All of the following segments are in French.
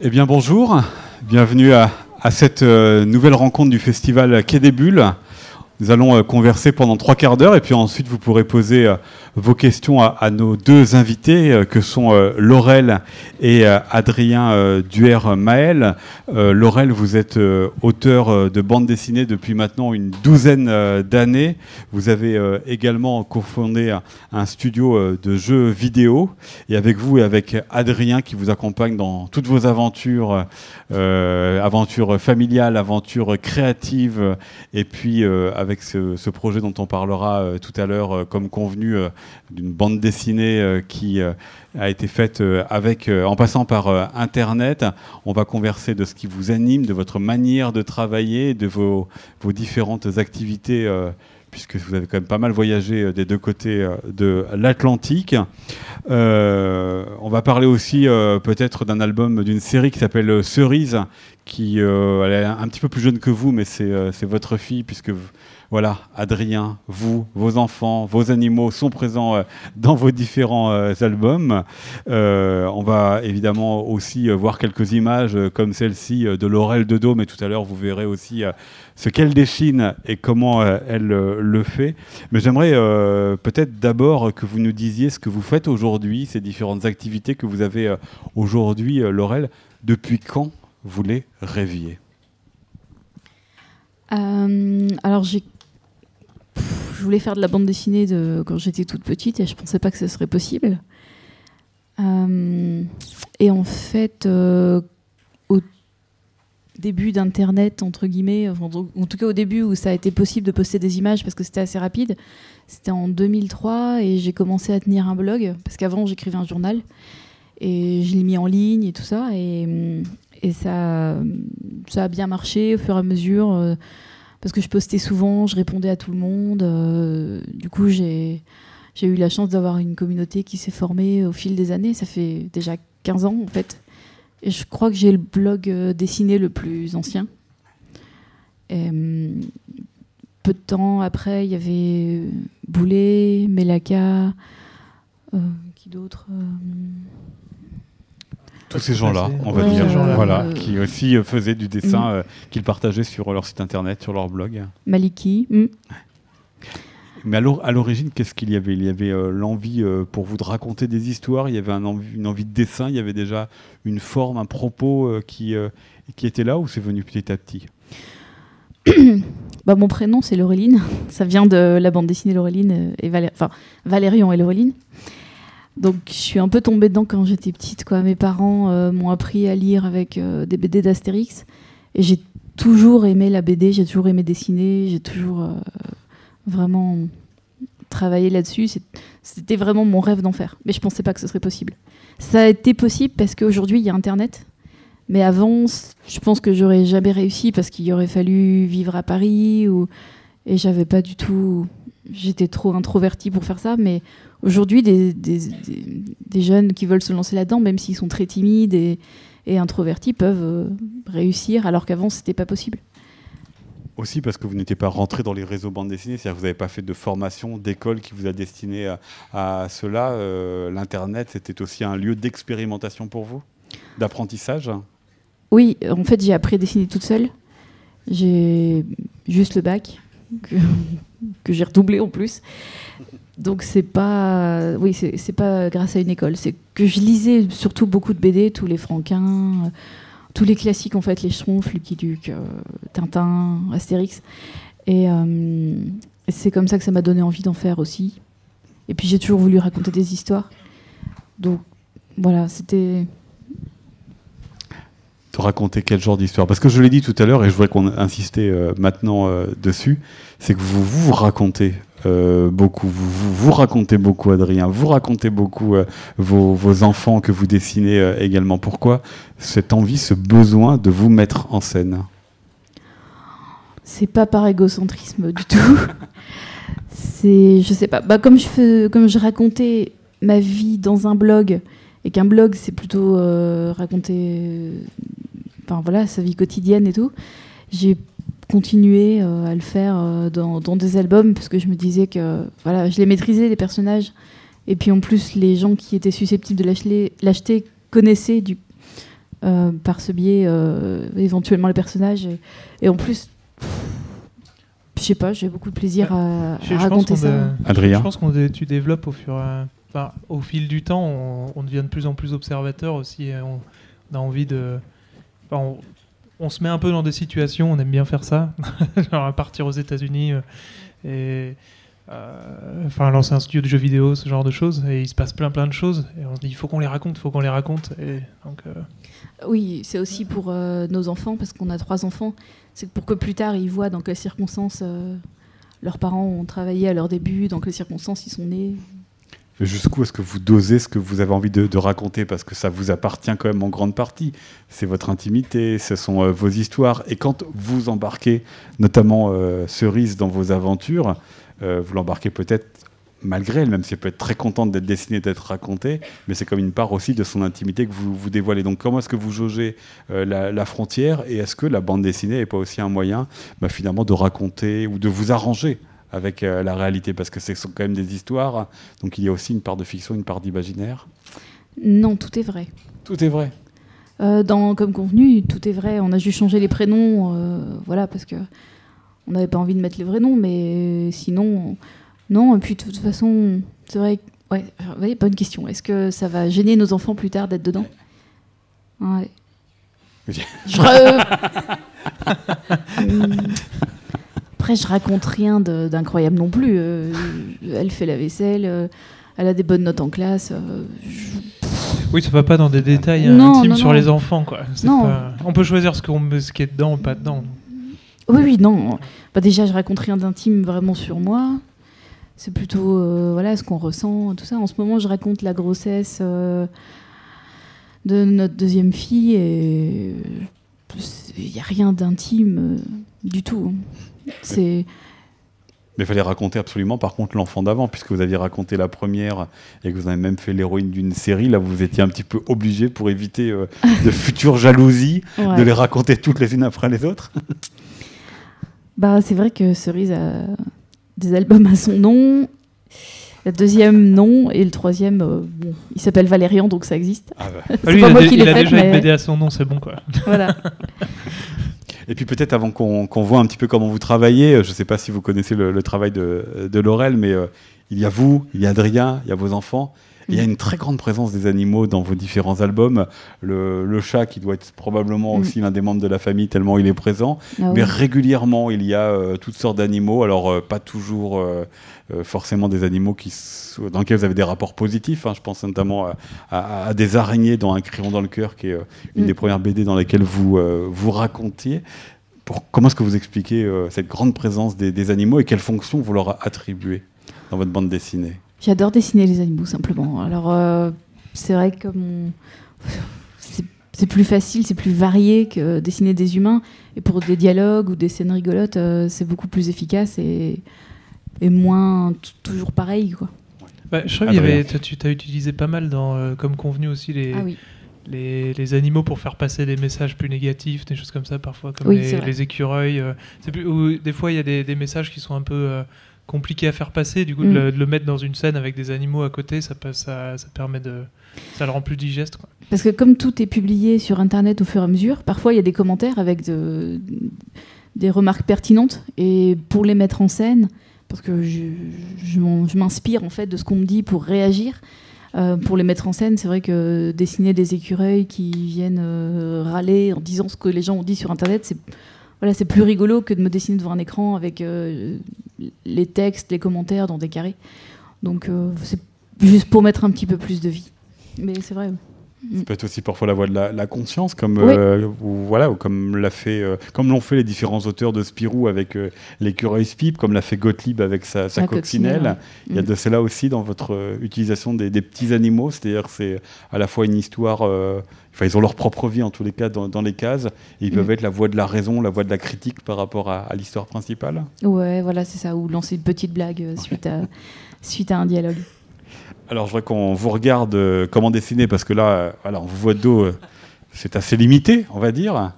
Eh bien bonjour, bienvenue à, cette euh, nouvelle rencontre du festival Quai des Bulles. Nous allons euh, converser pendant trois quarts d'heure et puis ensuite vous pourrez poser euh, vos questions à, nos deux invités euh, que sont Laurel et Adrien Duer-Maël. Laurel, vous êtes auteur de bande dessinée depuis maintenant une douzaine d'années. Vous avez également cofondé un studio de jeux vidéo et avec vous et avec Adrien qui vous accompagne dans toutes vos aventures, aventures familiales, aventures créatives et puis avec ce, projet dont on parlera euh, tout à l'heure, euh, comme convenu, euh, d'une bande dessinée qui a été faite avec, en passant par Internet. On va converser de ce qui vous anime, de votre manière de travailler, de vos, vos différentes activités puisque vous avez quand même pas mal voyagé des deux côtés de l'Atlantique. on va parler aussi peut-être d'un album, d'une série qui s'appelle Cerise, qui est un petit peu plus jeune que vous, mais c'est votre fille, puisque voilà, Adrien, vous, vos enfants, vos animaux sont présents euh, dans vos différents euh, albums. Euh, on va évidemment aussi voir quelques images comme celle-ci de Laurel de Dôme, mais tout à l'heure vous verrez aussi ce qu'elle dessine et comment elle le fait. Mais j'aimerais peut-être d'abord que vous nous disiez ce que vous faites aujourd'hui, ces différentes activités que vous avez aujourd'hui, Laurel. Depuis quand vous les rêviez? Alors j'ai je voulais faire de la bande dessinée de, quand j'étais toute petite et je pensais pas que ce serait possible. Euh, et en fait, euh, au début d'Internet, entre guillemets, en tout cas au début où ça a été possible de poster des images parce que c'était assez rapide, c'était en 2003 et j'ai commencé à tenir un blog parce qu'avant j'écrivais un journal et je l'ai mis en ligne et tout ça et, ça a bien marché au fur et à mesure. Euh, parce que je postais souvent, je répondais à tout le monde. Euh, du coup, j'ai eu la chance d'avoir une communauté qui s'est formée au fil des années. Ça fait déjà 15 ans en fait. Et je crois que j'ai le blog euh, dessiné le plus ancien. Hum, peu de temps après, il y avait Boulet, Melaka, euh, qui d'autre tous ces gens-là, on va dire, voilà, qui aussi euh, faisaient du dessin mm. euh, qu'ils partageaient sur leur site internet, sur leur blog. Maliki. Mm. Mais à l'origine, qu'est-ce qu'il y avait? Il y avait euh, l'envie pour vous de raconter des histoires, il y avait un une envie de dessin, il y avait déjà une forme, un propos qui, qui était là ou c'est venu petit à petit? Bah, Mon prénom, c'est Laureline. Ça vient de la bande dessinée Laureline et Valé enfin, Valérian et Laureline. Donc je suis un peu tombée dedans quand j'étais petite. Mes parents euh, m'ont appris à lire avec euh, des BD d'Astérix. Et j'ai toujours aimé la BD, j'ai toujours aimé dessiner, j'ai toujours euh, vraiment travaillé là-dessus. C'était vraiment mon rêve d'en faire. Mais je pensais pas que ce serait possible. Ça a été possible parce qu'aujourd'hui il y a Internet. Mais avant, je pense que j'aurais jamais réussi parce qu'il aurait fallu vivre à Paris et j'avais pas du tout. J'étais trop introvertie pour faire ça. Mais aujourd'hui des, jeunes qui veulent se lancer là-dedans, même s'ils sont très timides et, introvertis, peuvent euh, réussir, alors qu'avant, c'était pas possible. Aussi parce que vous n'étiez pas rentré dans les réseaux bande dessinée, c'est-à-dire que vous n'avez pas fait de formation, d'école qui vous a destiné à, cela. Euh, L'Internet, c'était aussi un lieu d'expérimentation pour vous, d'apprentissage? Oui, en fait, j'ai appris à dessiner toute seule. J'ai juste le bac, que, que j'ai redoublé en plus. Donc c'est pas, oui, c'est pas grâce à une école. C'est que je lisais surtout beaucoup de BD, tous les Franquins, euh, tous les classiques en fait, les Schtroumpfs, Lucky Luke, euh, Tintin, Astérix. Euh, et c'est comme ça que ça m'a donné envie d'en faire aussi. Et puis j'ai toujours voulu raconter des histoires. Donc voilà, c'était. De raconter quel genre d'histoire Parce que je l'ai dit tout à l'heure et je voudrais qu'on insiste maintenant dessus, c'est que vous vous racontez euh, beaucoup. Vous, vous, racontez beaucoup, Adrien. Vous racontez beaucoup euh, vos, enfants que vous dessinez euh, également. Pourquoi cette envie, ce besoin de vous mettre en scène? C'est pas par égocentrisme du tout. c'est, je sais pas. Bah, comme je comme je racontais ma vie dans un blog et qu'un blog c'est plutôt raconter, enfin voilà, sa vie quotidienne et tout. J'ai continuer euh, à le faire euh, dans, des albums parce que je me disais que voilà, je les maîtrisais, les personnages. Et puis en plus, les gens qui étaient susceptibles de l'acheter connaissaient du, par ce biais, éventuellement les personnages. Et, en plus, je sais pas, j'ai beaucoup de plaisir à, raconter ça. Adrien Je pense qu'on tu développes au fur enfin, au fil du temps, on, devient de plus en plus observateur aussi. On, on a envie de. Enfin, on, se met un peu dans des situations, on aime bien faire ça, genre partir aux États-Unis et euh, enfin lancer un studio de jeux vidéo, ce genre de choses, et il se passe plein plein de choses, et on se dit il faut qu'on les raconte, il faut qu'on les raconte, et donc. Euh, oui, c'est aussi pour euh, nos enfants, parce qu'on a trois enfants, c'est pour que plus tard ils voient dans quelles circonstances leurs parents ont travaillé à leur début, dans quelles circonstances ils sont nés. Jusqu'où est-ce que vous dosez ce que vous avez envie de, raconter? Parce que ça vous appartient quand même en grande partie. C'est votre intimité, ce sont vos histoires. Et quand vous embarquez, notamment Cerise, dans vos aventures, euh, vous l'embarquez peut-être malgré elle, même si elle peut être très contente d'être dessinée, d'être racontée, mais c'est comme une part aussi de son intimité que vous, vous dévoilez. Donc comment est-ce que vous jaugez euh, la, frontière? Et est-ce que la bande dessinée n'est pas aussi un moyen bah, finalement de raconter ou de vous arranger avec euh, la réalité Parce que ce sont quand même des histoires, donc il y a aussi une part de fiction, une part d'imaginaire. Non, tout est vrai. Tout est vrai. dans, comme convenu, tout est vrai. On a juste changé les prénoms, voilà, parce que on n'avait pas envie de mettre les vrais noms, mais sinon, non. Et puis de toute façon, c'est vrai. Ouais, ouais, bonne question. Est-ce que ça va gêner nos enfants plus tard d'être dedans? Ouais. je Après, je raconte rien d'incroyable non plus. Euh, elle fait la vaisselle, euh, elle a des bonnes notes en classe. Euh, oui, ça va pas dans des détails intimes sur les enfants, quoi. On peut choisir ce, qu'on ce qui est dedans ou pas dedans. Oui, oui, non. Bah, déjà, je raconte rien d'intime vraiment sur moi. C'est plutôt euh, voilà ce qu'on ressent, tout ça. En ce moment, je raconte la grossesse de notre deuxième fille et il n'y a rien d'intime du tout. C'est mais il fallait raconter absolument, par contre, l'enfant d'avant, puisque vous aviez raconté la première et que vous avez même fait l'héroïne d'une série. Là, vous étiez un petit peu obligé pour éviter de futures jalousies de les raconter toutes les unes après les autres. Bah, c'est vrai que Cerise a des albums à son nom. Le deuxième nom et le troisième, euh, bon, il s'appelle Valérian, donc ça existe. Ah bah. c'est pas moi qui l'ai fait, déjà mais... une BD à son nom, c'est bon quoi. Voilà. Et puis peut-être avant qu'on voit un petit peu comment vous travaillez, je ne sais pas si vous connaissez le, travail de, de, Laurel, mais euh, il y a vous, il y a Adrien, il y a vos enfants. Il y a mm. une très grande présence des animaux dans vos différents albums. Le, chat, qui doit être probablement mm. aussi l'un des membres de la famille, tellement il est présent. Ah Mais régulièrement, il y a euh, toutes sortes d'animaux. Alors, euh, pas toujours euh, forcément des animaux qui, dans lesquels vous avez des rapports positifs. Hein. Je pense notamment à, des araignées dans Un crayon dans le cœur, qui est une mm. des premières BD dans lesquelles vous, vous racontiez. Pour, comment est-ce que vous expliquez cette grande présence des, des animaux et quelles fonctions vous leur attribuez dans votre bande dessinée? J'adore dessiner les animaux simplement. Alors euh, c'est vrai que c'est plus facile, c'est plus varié que dessiner des humains. Et pour des dialogues ou des scènes rigolotes, euh, c'est beaucoup plus efficace et, et moins toujours pareil. Quoi. Bah, je crois que tu as utilisé pas mal dans, euh, comme convenu aussi les, ah les, les, animaux pour faire passer des messages plus négatifs, des choses comme ça parfois, comme les, les, écureuils. Plus, des fois, il y a des, des, messages qui sont un peu compliqué à faire passer. Du coup, de, mm. le, mettre dans une scène avec des animaux à côté, ça, ça, ça permet de. Ça le rend plus digeste. Parce que comme tout est publié sur Internet au fur et à mesure, parfois il y a des commentaires avec de, des remarques pertinentes. Et pour les mettre en scène, parce que je, je m'inspire en fait de ce qu'on me dit pour réagir. Euh, pour les mettre en scène, c'est vrai que dessiner des écureuils qui viennent euh, râler en disant ce que les gens ont dit sur Internet, c'est voilà, c'est plus rigolo que de me dessiner devant un écran avec euh, les textes, les commentaires dans des carrés. Donc euh, c'est juste pour mettre un petit peu plus de vie. Mais c'est vrai. Ça peut être aussi parfois la voix de la, conscience, comme euh, ou, voilà, ou comme l'a fait, comme l'ont fait les différents auteurs de Spirou avec l'écureuil Spip, comme l'a fait Gottlieb avec sa, coccinelle. Il y a mm. de cela aussi dans votre utilisation des, des petits animaux, c'est-à-dire c'est à la fois une histoire Enfin, ils ont leur propre vie en tous les cas dans, les cases. Et ils peuvent mm. être la voix de la raison, la voix de la critique par rapport à, l'histoire principale. Ouais, voilà, c'est ça. Ou lancer une petite blague euh, suite, à, suite à un dialogue. Alors, je voudrais qu'on vous regarde euh, comment dessiner, parce que là, euh, on vous voit de dos, c'est assez limité, on va dire.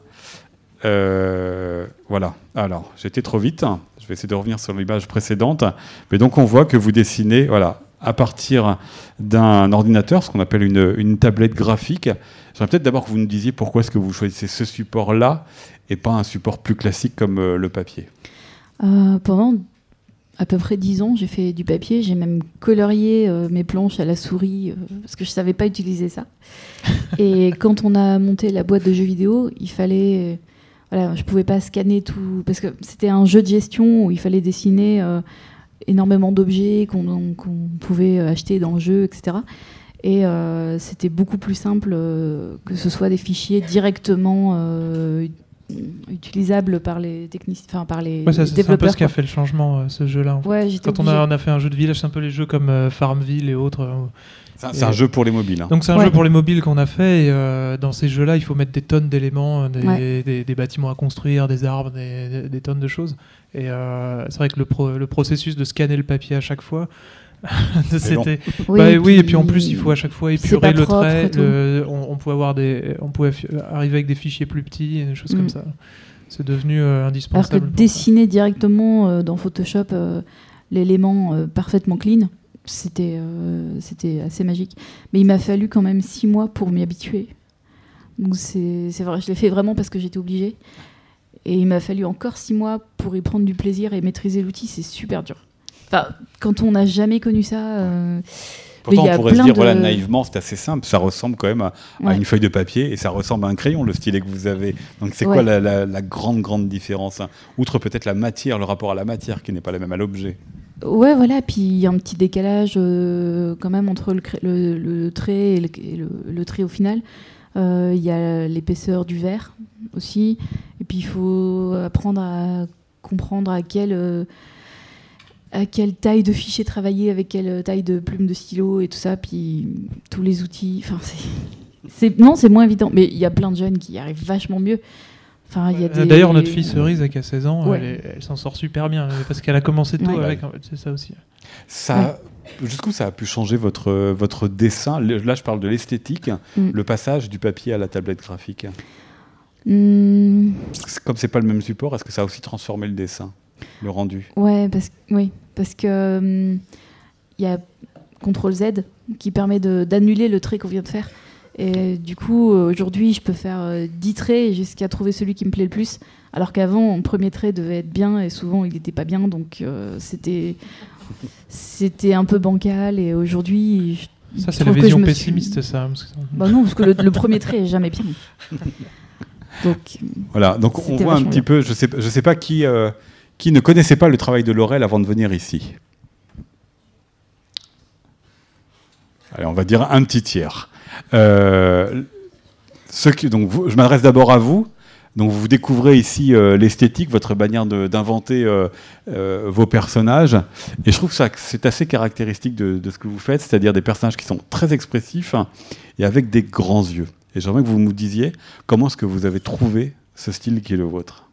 voilà. Alors, j'étais trop vite. Je vais essayer de revenir sur l'image précédente. Mais donc, on voit que vous dessinez, voilà, à partir d'un ordinateur, ce qu'on appelle une, une, tablette graphique. J'aimerais peut-être d'abord que vous nous disiez pourquoi est-ce que vous choisissez ce support-là et pas un support plus classique comme euh, le papier. Euh, pendant à peu près 10 ans, j'ai fait du papier. J'ai même colorié euh, mes planches à la souris parce que je ne savais pas utiliser ça. et quand on a monté la boîte de jeux vidéo, il fallait voilà, je pouvais pas scanner tout parce que c'était un jeu de gestion où il fallait dessiner énormément d'objets qu'on pouvait acheter dans le jeu, etc. Et euh, c'était beaucoup plus simple euh, que ce soit des fichiers directement euh, utilisables par les techniciens, enfin par les ouais, développeurs. C'est un peu ce qui a fait le changement, ce jeu-là. Ouais, Quand on a, on a, fait un jeu de village, c'est un peu les jeux comme Farmville et autres. C'est un, jeu pour les mobiles. Hein. Donc c'est un jeu pour les mobiles qu'on a fait. Et dans ces jeux-là, il faut mettre des tonnes d'éléments, des, des, bâtiments à construire, des arbres, des, des tonnes de choses. Et c'est vrai que le, le processus de scanner le papier à chaque fois, C'était. Oui, bah, oui, et puis en plus, il faut à chaque fois épurer le trait. On, pouvait avoir des, on pouvait arriver avec des fichiers plus petits et des choses comme mm. ça. C'est devenu euh, indispensable. Alors que dessiner directement euh, dans Photoshop euh, l'élément parfaitement clean, c'était c'était assez magique. Mais il m'a fallu quand même six mois pour m'y habituer. Donc c'est vrai, je l'ai fait vraiment parce que j'étais obligée. Et il m'a fallu encore six mois pour y prendre du plaisir et maîtriser l'outil. C'est super dur. Quand on n'a jamais connu ça. Euh, Pourtant, on pourrait se dire, voilà, naïvement, c'est assez simple. Ça ressemble quand même à, une feuille de papier et ça ressemble à un crayon, le stylet que vous avez. Donc, c'est quoi la, grande, grande différence hein? Outre peut-être la matière, le rapport à la matière qui n'est pas la même à l'objet. Ouais, voilà. Puis il y a un petit décalage euh, quand même entre le, le, trait et le, trait au final. Euh, il y a l'épaisseur du verre aussi. Et puis il faut apprendre à comprendre à quel à quelle taille de fichier travailler, avec quelle taille de plume de stylo et tout ça, puis tous les outils. Enfin, c'est, non, c'est moins évident. Mais il y a plein de jeunes qui y arrivent vachement mieux. Enfin, D'ailleurs, notre fille Cerise, qui a 16 ans, elle, s'en sort super bien parce qu'elle a commencé tôt avec. c'est ça aussi. Ça, jusqu'où ça a pu changer votre votre dessin? Là, je parle de l'esthétique, mm. le passage du papier à la tablette graphique. Mm. Comme c'est pas le même support, est-ce que ça a aussi transformé le dessin, le rendu Ouais, parce oui, parce que il hum, y a CTRL Z qui permet d'annuler le trait qu'on vient de faire. Et du coup, aujourd'hui, je peux faire 10 euh, traits jusqu'à trouver celui qui me plaît le plus. Alors qu'avant, mon premier trait devait être bien et souvent il n'était pas bien. Donc euh, c'était c'était un peu bancal. Et aujourd'hui. Ça, c'est la vision pessimiste, ça. Bah non, parce que le, premier trait est jamais bien. Donc, voilà, donc on voit un petit peu, je sais, je sais pas qui, euh, qui ne connaissait pas le travail de Laurel avant de venir ici Allez, on va dire un petit tiers. Euh, donc, je m'adresse d'abord à vous. Donc, vous découvrez ici euh, l'esthétique, votre manière d'inventer euh, vos personnages. Et je trouve que c'est assez caractéristique de, ce que vous faites, c'est-à-dire des personnages qui sont très expressifs et avec des grands yeux. Et j'aimerais que vous nous disiez comment est-ce que vous avez trouvé ce style qui est le vôtre.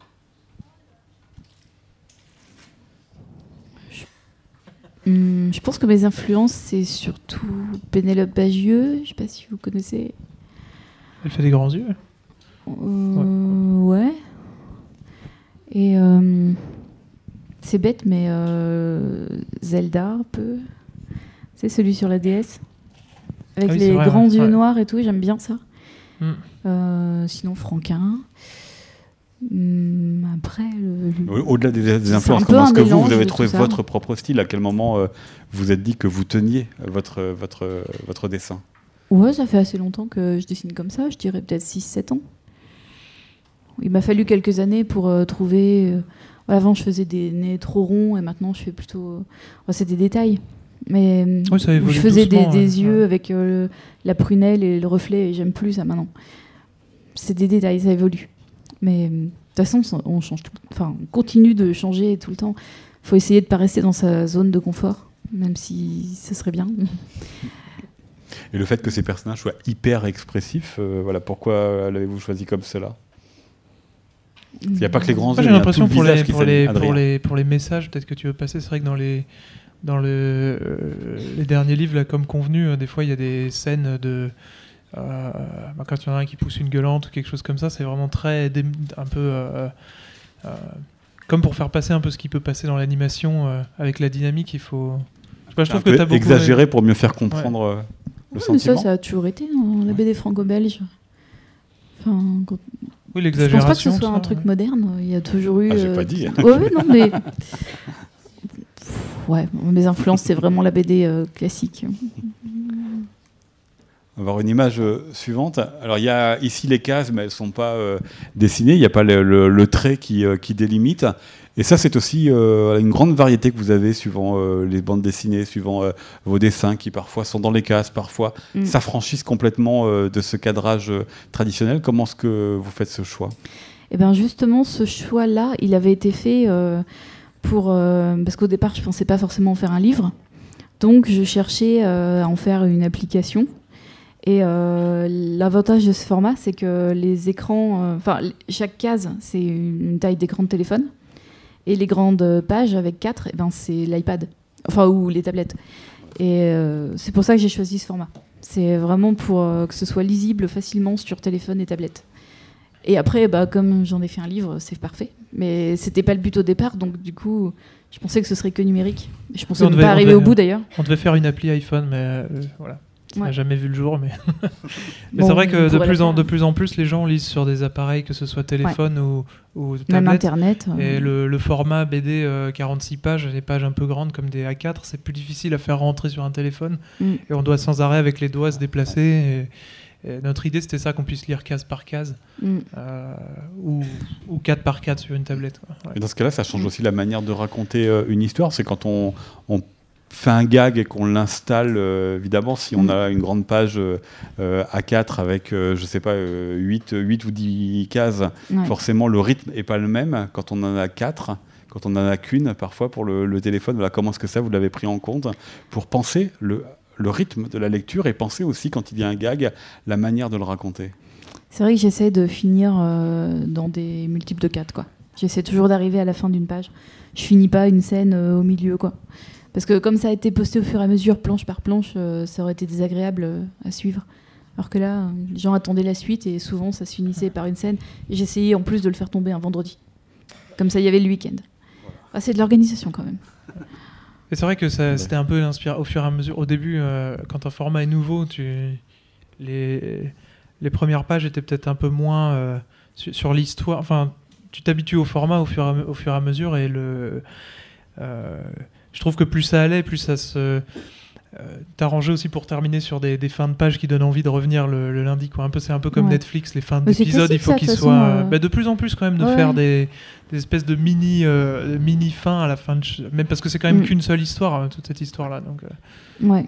Hmm, je pense que mes influences, c'est surtout Pénélope Bagieux. Je sais pas si vous connaissez. Elle fait des grands yeux. Euh, ouais. Et euh, c'est bête, mais euh, Zelda, un peu. C'est celui sur la DS. Avec ah les grands yeux noirs et tout, j'aime bien ça. Hmm. sinon, Franquin. Hmm, après, au-delà des, influences, comment est-ce que vous, vous avez trouvé votre propre style? À quel moment euh, vous êtes dit que vous teniez votre, votre, votre dessin? Ouais, ça fait assez longtemps que je dessine comme ça, je dirais peut-être 6-7 ans. Il m'a fallu quelques années pour euh, trouver. Euh, avant, je faisais des nez trop ronds et maintenant, je fais plutôt. c'est des détails. Mais je faisais des, yeux avec la prunelle et le reflet et j'aime plus ça maintenant. C'est des détails, ça évolue. Mais de toute façon, on change tout, enfin, on continue de changer tout le temps. Il faut essayer de ne pas rester dans sa zone de confort, même si ce serait bien. Et le fait que ces personnages soient hyper expressifs, euh, voilà, pourquoi l'avez-vous choisi comme cela? Il n'y a pas que les grands yeux. J'ai l'impression pour, pour, les, pour, les, pour les messages, peut-être que tu veux passer, c'est vrai que dans les dans le, euh, les derniers livres, là, comme convenu, euh, des fois il y a des scènes de euh, bah, quand il y en a un qui pousse une gueulante ou quelque chose comme ça, c'est vraiment très un peu euh, euh, comme pour faire passer un peu ce qui peut passer dans l'animation avec la dynamique. Il faut je trouve Un que peu tu beaucoup exagéré pour mieux faire comprendre le Ouais, mais ça, ça a toujours été dans la BD franco-belge. Enfin, quand- Oui, je pense pas que l'exagération. ce soit ça, un truc ouais. moderne. Il y a toujours eu. Ah, j'ai euh, pas dit. Ouais, non, mais. Ouais, mes influences, c'est vraiment la BD euh, classique. On va voir une image euh, suivante. Alors, il y a ici les cases, mais elles ne sont pas euh, dessinées. Il n'y a pas le, le- le trait qui, euh, qui délimite. Et ça, c'est aussi euh, une grande variété que vous avez suivant les bandes dessinées, suivant vos dessins qui parfois sont dans les cases, parfois Mm. s'affranchissent complètement de ce cadrage traditionnel. Comment est-ce que vous faites ce choix? Et bien justement, ce choix-là, il avait été fait pour... parce qu'au départ, je pensais pas forcément en faire un livre. Donc, je cherchais à en faire une application. Et euh, l'avantage de ce format, c'est que les écrans... euh, Enfin, chaque case, c'est une taille d'écran de téléphone. Et les grandes pages avec 4, ben, c'est l'iPad. Enfin, ou les tablettes. Et euh, c'est pour ça que j'ai choisi ce format. C'est vraiment pour que ce soit lisible facilement sur téléphone et tablette. Et après, bah, comme j'en ai fait un livre, c'est parfait. Mais c'était pas le but au départ, donc du coup, je pensais que ce serait que numérique. Je pensais On ne devait- pas arriver devait- au bout d'ailleurs. On devait faire une appli iPhone, mais euh, voilà. Ça n'a Ouais. jamais vu le jour. Mais, mais Bon, c'est vrai on que de plus, en, de plus en plus, les gens lisent sur des appareils, que ce soit téléphone ou, ou Même tablette. Internet. euh, Et le, le format BD euh, 46 pages, les pages un peu grandes comme des A4, c'est plus difficile à faire rentrer sur un téléphone. Mm. Et on doit sans arrêt avec les doigts se déplacer. Et, et notre idée, c'était ça, qu'on puisse lire case par case mm. euh, ou, ou 4 par 4 sur une tablette. quoi. Ouais. Et dans ce cas-là, ça change aussi la manière de raconter euh, une histoire. C'est quand on, on fait un gag et qu'on l'installe, euh, évidemment, si on a une grande page euh, euh, A4 avec, euh, je sais pas, euh, 8, 8 ou 10 cases, Ouais. forcément le rythme est pas le même quand on en a 4. Quand on en a qu'une, parfois pour le, le téléphone, voilà, comment est-ce que ça vous l'avez pris en compte pour penser le, le rythme de la lecture et penser aussi quand il y a un gag la manière de le raconter? C'est vrai que j'essaie de finir dans des multiples de 4. Quoi. J'essaie toujours d'arriver à la fin d'une page. Je finis pas une scène au milieu. Quoi. Parce que comme ça a été posté au fur et à mesure, planche par planche, euh, ça aurait été désagréable euh, à suivre. Alors que là, euh, les gens attendaient la suite et souvent ça se finissait par une scène. Et j'essayais en plus de le faire tomber un vendredi. Comme ça, il y avait le week-end. Ah, c'est de l'organisation quand même. Et c'est vrai que ça- c'était un peu l'inspiration au fur et à mesure. Au début, euh, quand un format est nouveau, tu, les, les premières pages étaient peut-être un peu moins euh, sur, l'histoire. Enfin, tu t'habitues au format au fur, et à, au fur et à mesure et le. euh, je trouve que plus ça allait, plus ça se. Euh, aussi pour terminer sur des, des fins de page qui donnent envie de revenir le, le lundi. Quoi. Un peu, c'est un peu comme Ouais. Netflix, les fins d'épisodes, il faut qu'ils soient euh, bah, de plus en plus quand même de Ouais. faire des, des espèces de mini, euh, mini fins à la fin de même parce que c'est quand même Mm. qu'une seule histoire, hein, toute cette histoire-là. Donc, euh, Ouais.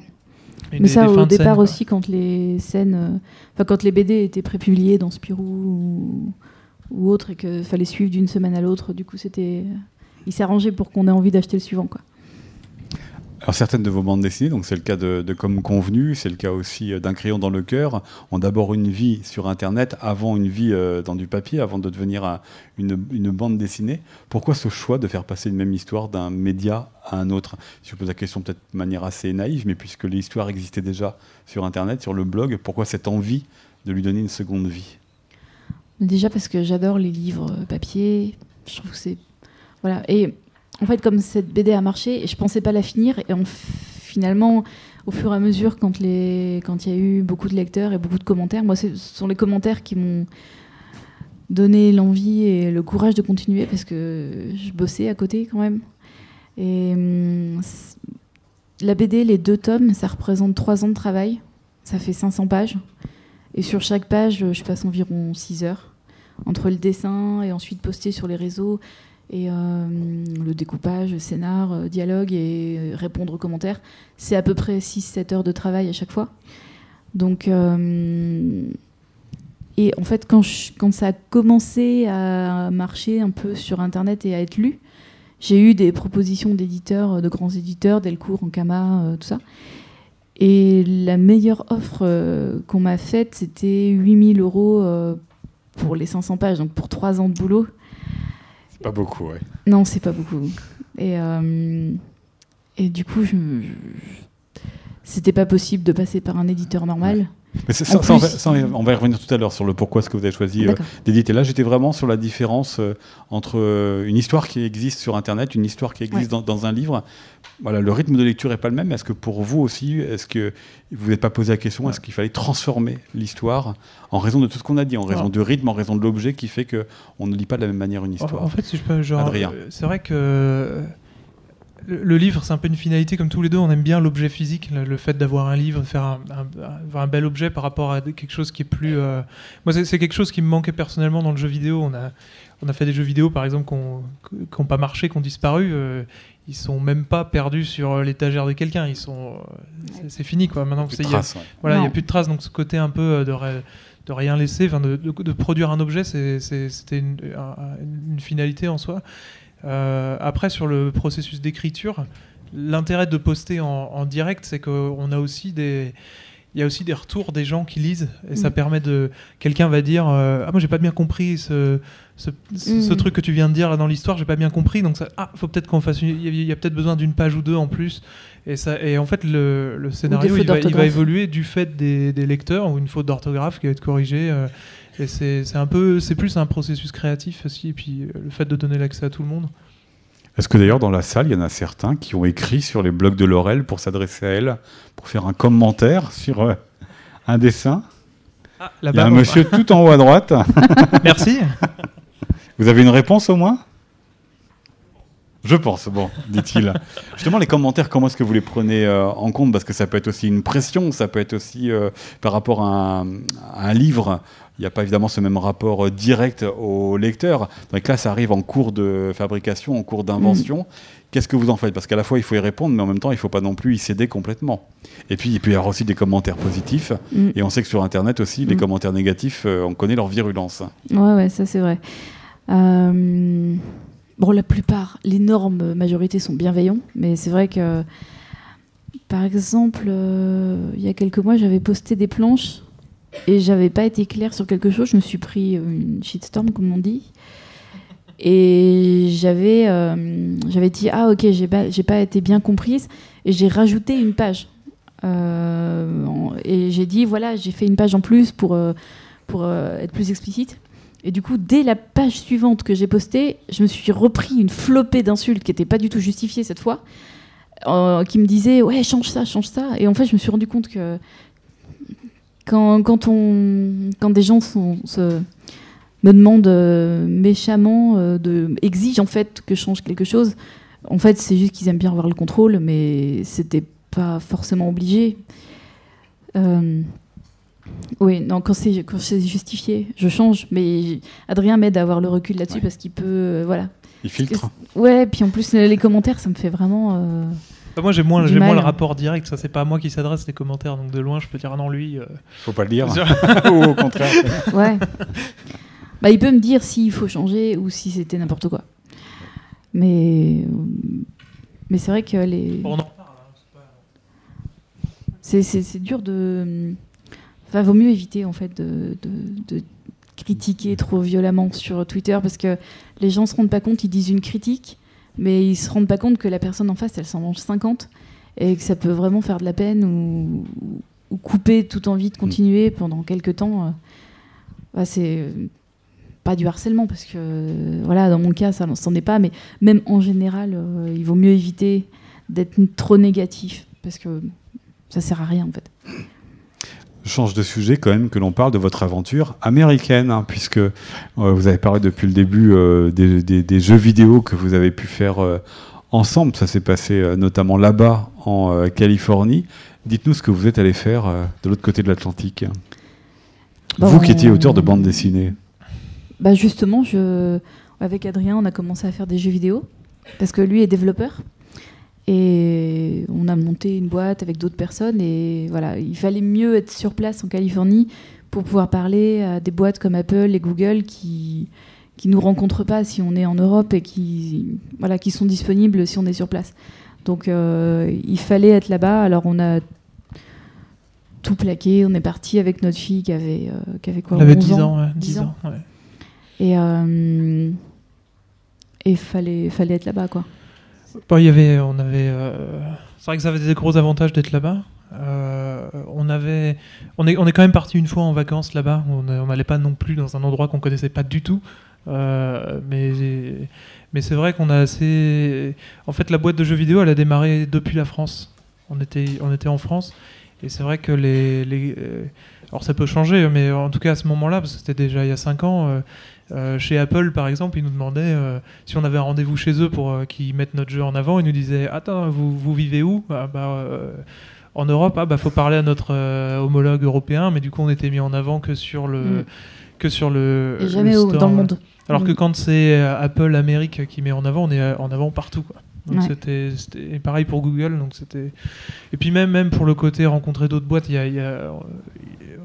Mais des- ça, au scène, départ aussi, quand les scènes, euh, enfin quand les BD étaient prépubliés dans Spirou ou, ou autre et qu'il fallait suivre d'une semaine à l'autre, du coup, c'était, il s'arrangeait pour qu'on ait envie d'acheter le suivant, quoi. Alors certaines de vos bandes dessinées, donc c'est le cas de, Comme Convenu, c'est le cas aussi euh, d'Un crayon dans le cœur, ont d'abord une vie sur Internet avant une vie euh, dans du papier, avant de devenir un- une, bande dessinée. Pourquoi ce choix de faire passer une même histoire d'un média à un autre? Si je pose la question peut-être de manière assez naïve, mais puisque l'histoire existait déjà sur Internet, sur le blog, pourquoi cette envie de lui donner une seconde vie? Déjà parce que j'adore les livres euh, papier, je trouve que c'est, voilà. Et en fait, comme cette BD a marché, je pensais pas la finir et finalement, au fur et à mesure, quand il y a eu beaucoup de lecteurs et beaucoup de commentaires, moi, ce sont les commentaires qui m'ont donné l'envie et le courage de continuer parce que je bossais à côté quand même. Et hum, la BD, les deux tomes, ça représente trois ans de travail. Ça fait 500 pages. Et sur chaque page, je passe environ 6 heures. Entre le dessin et ensuite poster sur les réseaux et euh, le découpage, scénar, euh, dialogue et euh, répondre aux commentaires, c'est à peu près 6-7 heures de travail à chaque fois. Donc, et en fait, quand, ça a commencé à marcher un peu sur Internet et à être lu, j'ai eu des propositions d'éditeurs, de grands éditeurs, Delcourt, Ankama, euh, tout ça. Et la meilleure offre qu'on m'a faite, c'était 8000 euros pour les 500 pages, donc pour 3 ans de boulot. Pas beaucoup, ouais. Non, c'est pas beaucoup. Et, euh, et du coup, je, je- c'était pas possible de passer par un éditeur normal. Mais c'est- ça- En ça, on, va, plus- ça, on va y revenir tout à l'heure sur le pourquoi est-ce que vous avez choisi euh, d'éditer. Là, j'étais vraiment sur la différence euh, entre euh, une histoire qui existe sur Internet, une histoire qui existe dans, dans un livre. Voilà, le rythme de lecture est pas le même. Est-ce que pour vous aussi, est-ce que vous n'êtes pas posé la question, est-ce qu'il fallait transformer l'histoire en raison de tout ce qu'on a dit, en raison du rythme, en raison de l'objet qui fait que on ne lit pas de la même manière une histoire? en fait, si je peux, genre, Adrien. euh, c'est vrai que euh, le, le livre, c'est un peu une finalité comme tous les deux. On aime bien l'objet physique, le, le fait d'avoir un livre, de faire un, un- avoir un bel objet par rapport à quelque chose qui est plus. euh, Moi, c'est quelque chose qui me manquait personnellement dans le jeu vidéo. On a, on a fait des jeux vidéo, par exemple, qui n'ont pas marché, qui ont disparu. euh, ils sont même pas perdus sur l'étagère de quelqu'un. Ils sont, euh, c'est- fini quoi. Maintenant, il y a- traces, ouais. voilà, il n'y a Non. plus de traces, donc ce côté un peu euh, de, ré- de rien laisser, de, de- de produire un objet, c'était une, un- une finalité en soi. Euh, après, sur le processus d'écriture, l'intérêt de poster en, en direct, c'est qu'on a aussi des. Il y a aussi des retours des gens qui lisent et ça Mm. permet de. Quelqu'un va dire euh, Ah, moi j'ai pas bien compris ce, ce, ce- ce Mm. truc que tu viens de dire là dans l'histoire, j'ai pas bien compris. Donc, ça, ah, faut peut-être qu'on fasse. Il y a, il y a peut-être besoin d'une page ou deux en plus. Et, ça, et en fait, le, le scénario, il va, il va évoluer du fait des, des lecteurs ou une faute d'orthographe qui va être corrigée. euh, et c'est un peu, c'est plus un processus créatif aussi. Et puis euh, le fait de donner l'accès à tout le monde. Est-ce que d'ailleurs dans la salle, il y en a certains qui ont écrit sur les blogs de Laurel pour s'adresser à elle, pour faire un commentaire sur euh, un dessin? Ah, Il y a un monsieur tout en haut à droite. Merci. Vous avez une réponse au moins? Je pense, bon, dit-il. Justement, les commentaires, comment est-ce que vous les prenez euh, en compte? Parce que ça peut être aussi une pression, ça peut être aussi euh, par rapport à un, à un livre. Il n'y a pas évidemment ce même rapport euh, direct au lecteur. Donc là, ça arrive en cours de fabrication, en cours d'invention. Qu'est-ce que vous en faites? Parce qu'à la fois, il faut y répondre, mais en même temps, il ne faut pas non plus y céder complètement. Et puis, il peut y avoir aussi des commentaires positifs. Mm. Et on sait que sur Internet aussi, les Mm. commentaires négatifs, euh, on connaît leur virulence. Ouais, ouais, ça c'est vrai. Euh, Bon, la plupart, l'énorme majorité sont bienveillants, mais c'est vrai que, par exemple, euh, il y a quelques mois, j'avais posté des planches et j'avais pas été claire sur quelque chose. Je me suis pris une shitstorm, comme on dit. Et j'avais euh, j'avais dit ah ok j'ai pas pas été bien comprise et j'ai rajouté une page Euh, et j'ai dit voilà j'ai fait une page en plus pour euh, pour euh, être plus explicite et du coup dès la page suivante que j'ai postée je me suis repris une flopée d'insultes qui n'étaient pas du tout justifiées cette fois euh, qui me disaient ouais change ça change ça et en fait je me suis rendu compte que quand, quand on quand des gens sont, se me demandent euh, méchamment, euh, de, exigent en fait que je change quelque chose. En fait, c'est juste qu'ils aiment bien avoir le contrôle, mais c'était pas forcément obligé. Euh, oui, non, quand c'est quand c'est justifié, je change. Mais Adrien m'aide à avoir le recul là-dessus Ouais. parce qu'il peut, voilà. Il filtre. Ouais, puis en plus les commentaires, ça me fait vraiment. Bah, Moi, j'ai moins, j'ai moins le rapport direct. Ça, c'est pas à moi qui s'adresse les commentaires. Donc de loin, je peux dire ah non lui. euh, Faut pas le dire. Sûr. Ou au contraire. Ouais. bah, il peut me dire s'il faut changer ou si c'était n'importe quoi. Mais, mais c'est vrai que les. bon, on en reparle. hein, c'est pas- C'est, c'est, c'est dur de. Enfin, vaut mieux éviter en fait de, de, de critiquer trop violemment sur Twitter parce que les gens se rendent pas compte, ils disent une critique, mais ils se rendent pas compte que la personne en face, elle s'en mange 50 et que ça peut vraiment faire de la peine ou, ou couper toute envie de continuer pendant quelques temps. euh. Bah, c'est pas du harcèlement parce que voilà, dans mon cas, ça n'en est pas, mais même en général, euh, il vaut mieux éviter d'être trop négatif parce que ça sert à rien en fait. Change de sujet quand même que l'on parle de votre aventure américaine, hein, puisque euh, vous avez parlé depuis le début euh, des, des- des jeux vidéo que vous avez pu faire euh, ensemble. Ça s'est passé notamment là-bas en Californie. Dites-nous ce que vous êtes allé faire de l'autre côté de l'Atlantique. Vous qui étiez auteur de bande dessinée. Bah justement, je... avec Adrien, on a commencé à faire des jeux vidéo parce que lui est développeur et on a monté une boîte avec d'autres personnes et voilà, il fallait mieux être sur place en Californie pour pouvoir parler à des boîtes comme Apple et Google qui qui nous rencontrent pas si on est en Europe et qui voilà qui sont disponibles si on est sur place. Donc euh, il fallait être là-bas. Alors on a tout plaqué. On est parti avec notre fille qui avait euh, qui avait quoi Elle avait 11 10 ans? ouais, 10 10 ans. ans. ouais. Et euh, et fallait fallait être là-bas quoi. Bon, il y avait, on avait. euh, C'est vrai que ça avait des gros avantages d'être là-bas. on avait, on est, on est quand même parti une fois en vacances là-bas. On n'allait pas non plus dans un endroit qu'on connaissait pas du tout. mais mais c'est vrai qu'on a assez. En fait, la boîte de jeux vidéo, elle a démarré depuis la France. On était, on était en France. Et c'est vrai que les, les, Alors ça peut changer, mais en tout cas à ce moment-là, parce que c'était déjà il y a 5 ans, euh, chez Apple, par exemple, ils nous demandaient euh, si on avait un rendez-vous chez eux pour euh, qu'ils mettent notre jeu en avant. Ils nous disaient Attends, vous, vous vivez où? Ah, bah, En Europe, ah, bah, faut parler à notre homologue européen, mais du coup, on était mis en avant que sur le. Mm. Que sur le, Et jamais dans le monde. Alors que mm. quand c'est Apple Amérique qui met en avant, on est en avant partout. Quoi. Donc c'était pareil pour Google. Donc c'était et puis même même pour le côté rencontrer d'autres boîtes, il y a,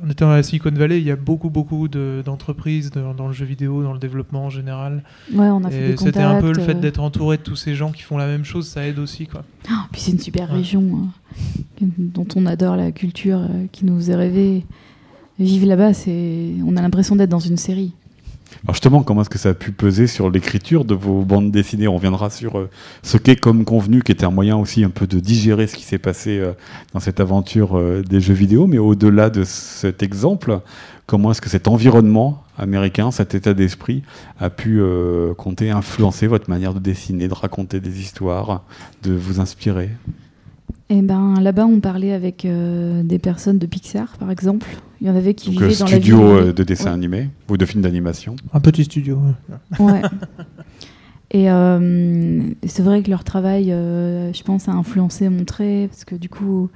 on était dans la Silicon Valley, il y a beaucoup beaucoup d'entreprises dans le jeu vidéo, dans le développement en général. Ouais, on a fait C'était un peu le fait euh. d'être entouré de tous ces gens qui font la même chose, ça aide aussi quoi. Ah, puis c'est une super région hein, dont on adore la culture, euh, qui nous est rêvée. Vivre là-bas, c'est on a l'impression d'être dans une série. Alors justement, comment est-ce que ça a pu peser sur l'écriture de vos bandes dessinées On reviendra sur euh, ce qu'est comme convenu, qui était un moyen aussi un peu de digérer ce qui s'est passé euh, dans cette aventure euh, des jeux vidéo. Mais au-delà de cet exemple, comment est-ce que cet environnement américain, cet état d'esprit, a pu compter, influencer votre manière de dessiner, de raconter des histoires, de vous inspirer? Eh ben, là-bas, on parlait avec euh, des personnes de Pixar, par exemple. Il y en avait qui Donc, vivaient dans la studio euh, de dessin animé ou de film d'animation. Un petit studio. Ouais. Et euh, c'est vrai que leur travail, je pense, a influencé mon trait parce que du coup,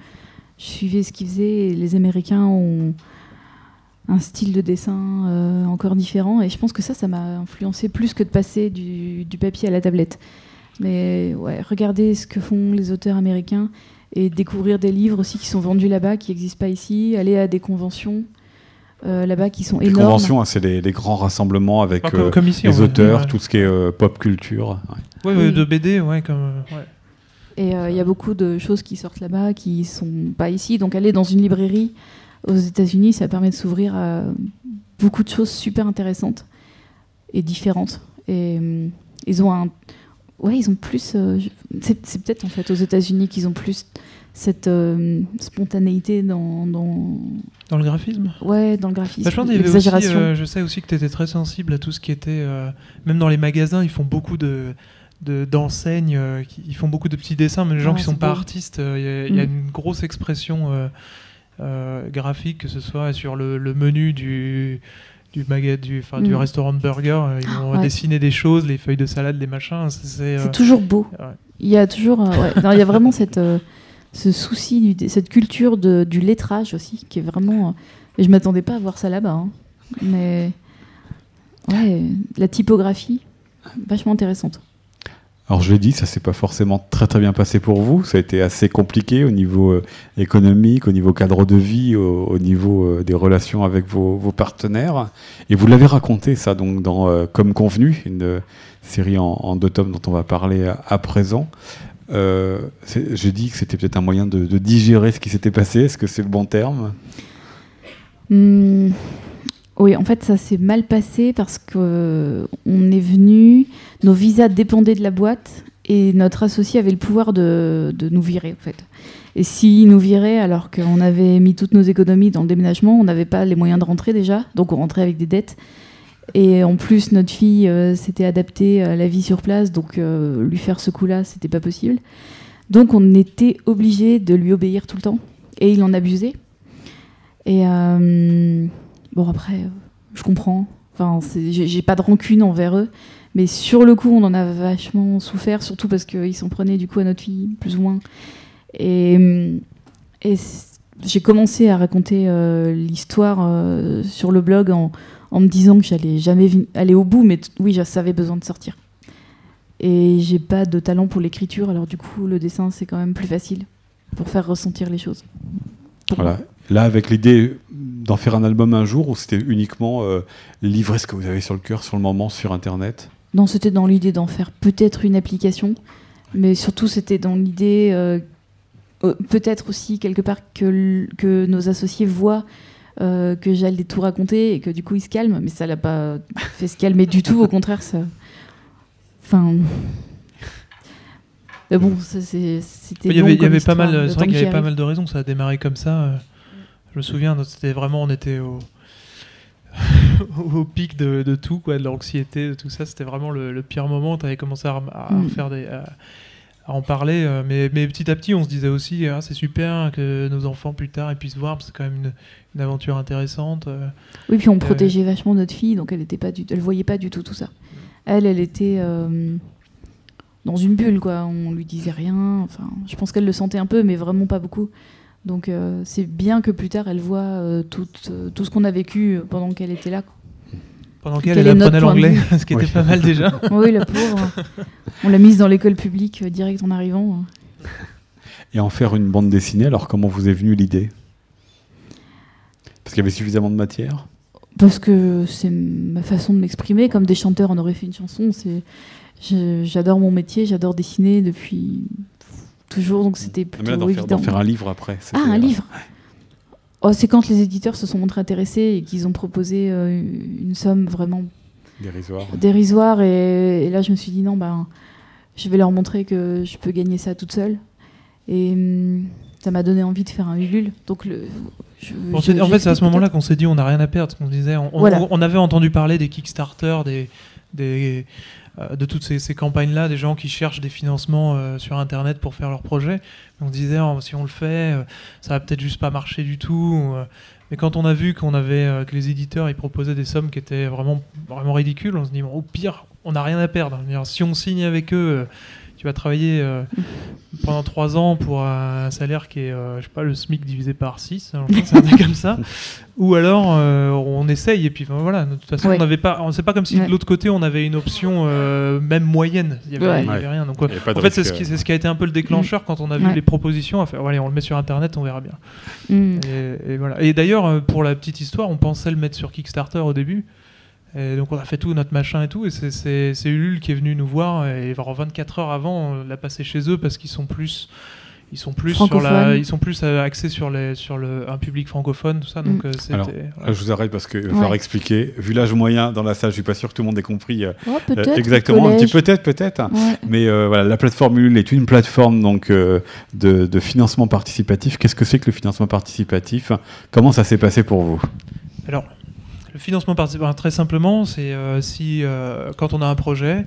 je suivais ce qu'ils faisaient. Et les Américains ont un style de dessin encore différent. Et je pense que ça, ça m'a influencé plus que de passer du, du papier à la tablette. Mais ouais, regardez ce que font les auteurs américains et découvrir des livres aussi qui sont vendus là-bas, qui n'existent pas ici, aller à des conventions. Euh, là-bas qui sont les énormes. Conventions, hein, c'est les, grands rassemblements avec euh, les auteurs, tout ce qui est euh, pop culture. Ouais. oui. de BD, ouais, comme. Et il y a beaucoup de choses qui sortent là-bas qui sont pas ici. Donc aller dans une librairie aux États-Unis, ça permet de s'ouvrir à beaucoup de choses super intéressantes et différentes. Et ils ont un, ouais, ils ont plus. Euh, c'est peut-être en fait aux États-Unis qu'ils ont plus cette euh, spontanéité dans, dans, dans. le graphisme? Ouais, dans le graphisme. Bah, euh, je sais aussi que tu étais très sensible à tout ce qui était. même dans les magasins, ils font beaucoup de d'enseignes, ils font beaucoup de petits dessins, mais les gens qui qui sont pas artistes, il y, a mm. une grosse expression graphique, que ce soit sur le, le menu du, du baguette, du, du mm. restaurant de burger. Euh, ils vont dessiner des choses, les feuilles de salade, les machins. C'est euh, toujours beau. Il y a toujours, euh, il y a vraiment cette, ce souci, cette culture de, du lettrage aussi, qui est vraiment. et je m'attendais pas à voir ça là-bas, hein. mais ouais, la typographie, vachement intéressante. Alors je l'ai dit, ça s'est pas forcément très très bien passé pour vous. Ça a été assez compliqué au niveau euh, économique, au niveau cadre de vie, au, niveau euh, des relations avec vos, partenaires. Et vous l'avez raconté ça donc dans euh, Comme convenu, une série en, deux tomes dont on va parler à, présent. J'ai dit que c'était peut-être un moyen de, digérer ce qui s'était passé. Est-ce que c'est le bon terme? Mmh. Oui, en fait, ça s'est mal passé parce qu'on euh, est venu, nos visas dépendaient de la boîte et notre associé avait le pouvoir de, nous virer, en fait. Et s'il nous virait alors qu'on avait mis toutes nos économies dans le déménagement, on n'avait pas les moyens de rentrer déjà, donc on rentrait avec des dettes. Et en plus, notre fille euh, s'était adaptée à la vie sur place, donc euh, lui faire ce coup-là, c'était pas possible. Donc on était obligé de lui obéir tout le temps. Et il en abusait. Et Bon, après, je comprends. Enfin, j'ai pas de rancune envers eux. Mais sur le coup, on en a vachement souffert, surtout parce qu'ils s'en prenaient du coup à notre fille, plus ou moins. Et, et j'ai commencé à raconter euh, l'histoire euh, sur le blog en, en, me disant que j'allais jamais aller au bout, mais oui, j'avais besoin de sortir. Et j'ai pas de talent pour l'écriture, alors du coup, le dessin, c'est quand même plus facile pour faire ressentir les choses. Voilà. Là, avec l'idée d'en faire un album un jour, ou c'était uniquement euh, livrer ce que vous avez sur le cœur sur le moment sur Internet? Non, c'était dans l'idée d'en faire peut-être une application, mais surtout c'était dans l'idée, euh, euh, peut-être aussi quelque part que, que nos associés voient que j'allais tout raconter et que du coup ils se calment, mais ça l'a pas fait se calmer du tout, au contraire, ça. Enfin. Mais bon, c'était. Il y avait, y pas mal, c'est vrai qu'il y avait pas mal de raisons. Ça a démarré comme ça. euh, Je me souviens, c'était vraiment, on était au, au pic de, de tout, quoi, de l'anxiété, de tout ça. C'était vraiment le, le pire moment. Tu avais commencé à, à Mm. faire des, à, à en parler, euh, mais, mais petit à petit, on se disait aussi, ah, c'est super que nos enfants plus tard ils puissent voir, parce que c'est quand même une, une aventure intéressante. euh. Oui, puis on protégeait vachement notre fille, donc elle était pas du, elle voyait pas du tout tout ça. Elle, elle était euh, dans une bulle, quoi. On lui disait rien. Enfin, je pense qu'elle le sentait un peu, mais vraiment pas beaucoup. Donc euh, c'est bien que plus tard elle voit euh, tout, euh, tout ce qu'on a vécu pendant qu'elle était là. quoi. Pendant qu'elle elle apprenait l'anglais, ce qui était pas mal déjà. oui, la pauvre. On l'a mise dans l'école publique euh, direct en arrivant. Et en faire une bande dessinée, alors comment vous est venue l'idée? Parce qu'il y avait suffisamment de matière? Parce que c'est ma façon de m'exprimer, comme des chanteurs en auraient fait une chanson. C'est, j'adore mon métier, j'adore dessiner depuis toujours, donc c'était Ah, mais là, plutôt faire, évident. d'en faire un livre après. Ah, un euh, livre oh, C'est quand les éditeurs se sont montrés intéressés et qu'ils ont proposé euh, une somme vraiment Dérisoire. dérisoire. Et, et là, je me suis dit, non, ben, je vais leur montrer que je peux gagner ça toute seule. Et hum, ça m'a donné envie de faire un Ulule. Donc, le, je- On je- s'est- en fait, c'est à ce moment-là qu'on s'est dit on n'a rien à perdre. disait, on, on- Voilà. on avait entendu parler des Kickstarter, des, euh, de toutes ces, campagnes-là, des gens qui cherchent des financements euh, sur Internet pour faire leurs projets. On se disait oh, si on le fait, euh, ça va peut-être juste pas marcher du tout. mais quand on a vu qu'on avait que les éditeurs ils proposaient des sommes qui étaient vraiment vraiment ridicules, on se dit au pire, on n'a rien à perdre. Si on signe avec eux. Tu vas travailler euh, pendant trois ans pour un salaire qui est, euh, je sais pas, le SMIC divisé par 6, c'est un truc comme ça. Ou alors euh, on essaye et puis voilà. De toute façon, Ouais. on n'avait pas, on- c'est pas comme si Ouais. de l'autre côté on avait une option euh, même moyenne. Il y avait, Ouais. rien. Donc avait en fait, c'est ce, qui, c'est ce qui a été un peu le déclencheur quand on a vu Ouais. les propositions. À faire, allez, on le met sur internet, on verra bien. Hum. Et, et voilà. Et d'ailleurs, pour la petite histoire, on pensait le mettre sur Kickstarter au début. Et donc on a fait tout notre machin et tout. Et c'est- Ulule qui est venu nous voir. Et genre 24 heures avant, on l'a passé chez eux parce qu'ils sont plus. Ils sont plus sur la, ils sont plus euh, axés sur les sur le un public francophone tout ça donc Mm. euh, c'était Alors, voilà. Là, je vous arrête parce qu'il va falloir Ouais. expliquer. Vu l'âge moyen dans la salle, je suis pas sûr que tout le monde ait compris euh, Oh, euh, exactement. Un petit peut-être, peut-être. Ouais. Mais euh, voilà, la plateforme Ulule est une plateforme donc euh, de, de financement participatif. Qu'est-ce que c'est que le financement participatif? Comment ça s'est passé pour vous? Alors, le financement participatif, très simplement, c'est euh, si euh, quand on a un projet,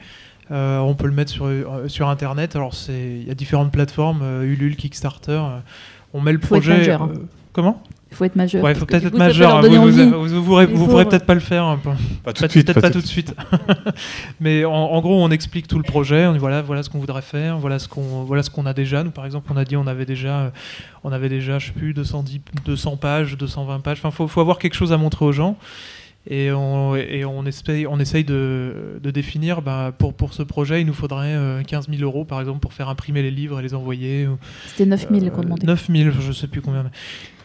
euh, on peut le mettre sur, euh, sur Internet. Alors, c'est- il y a différentes plateformes, euh, Ulule, Kickstarter. euh, on met le Faut être projet. majeur, hein. euh, comment? Il faut être majeur. Ouais, il faut peut-être être majeur. hein. Vous, vous, envie. vous, vous, pourrez- vous peut-être pas le faire. un peu. Pas tout de suite. Peut-être pas tout de suite. Mais en, en gros, on explique tout le projet. On dit voilà, voilà ce qu'on voudrait faire, voilà ce qu'on, voilà ce qu'on a déjà. Nous, par exemple, on a dit on avait déjà, euh, on avait déjà, je sais plus, 210, 200 pages, 220 pages. Enfin, faut, faut avoir quelque chose à montrer aux gens. Et on, et on, essaye, on essaye de, de définir, bah, pour, pour ce projet, il nous faudrait euh, 15 000 euros, par exemple, pour faire imprimer les livres et les envoyer. C'était 9000 qu'on euh, demandait. 9 000, je sais plus combien.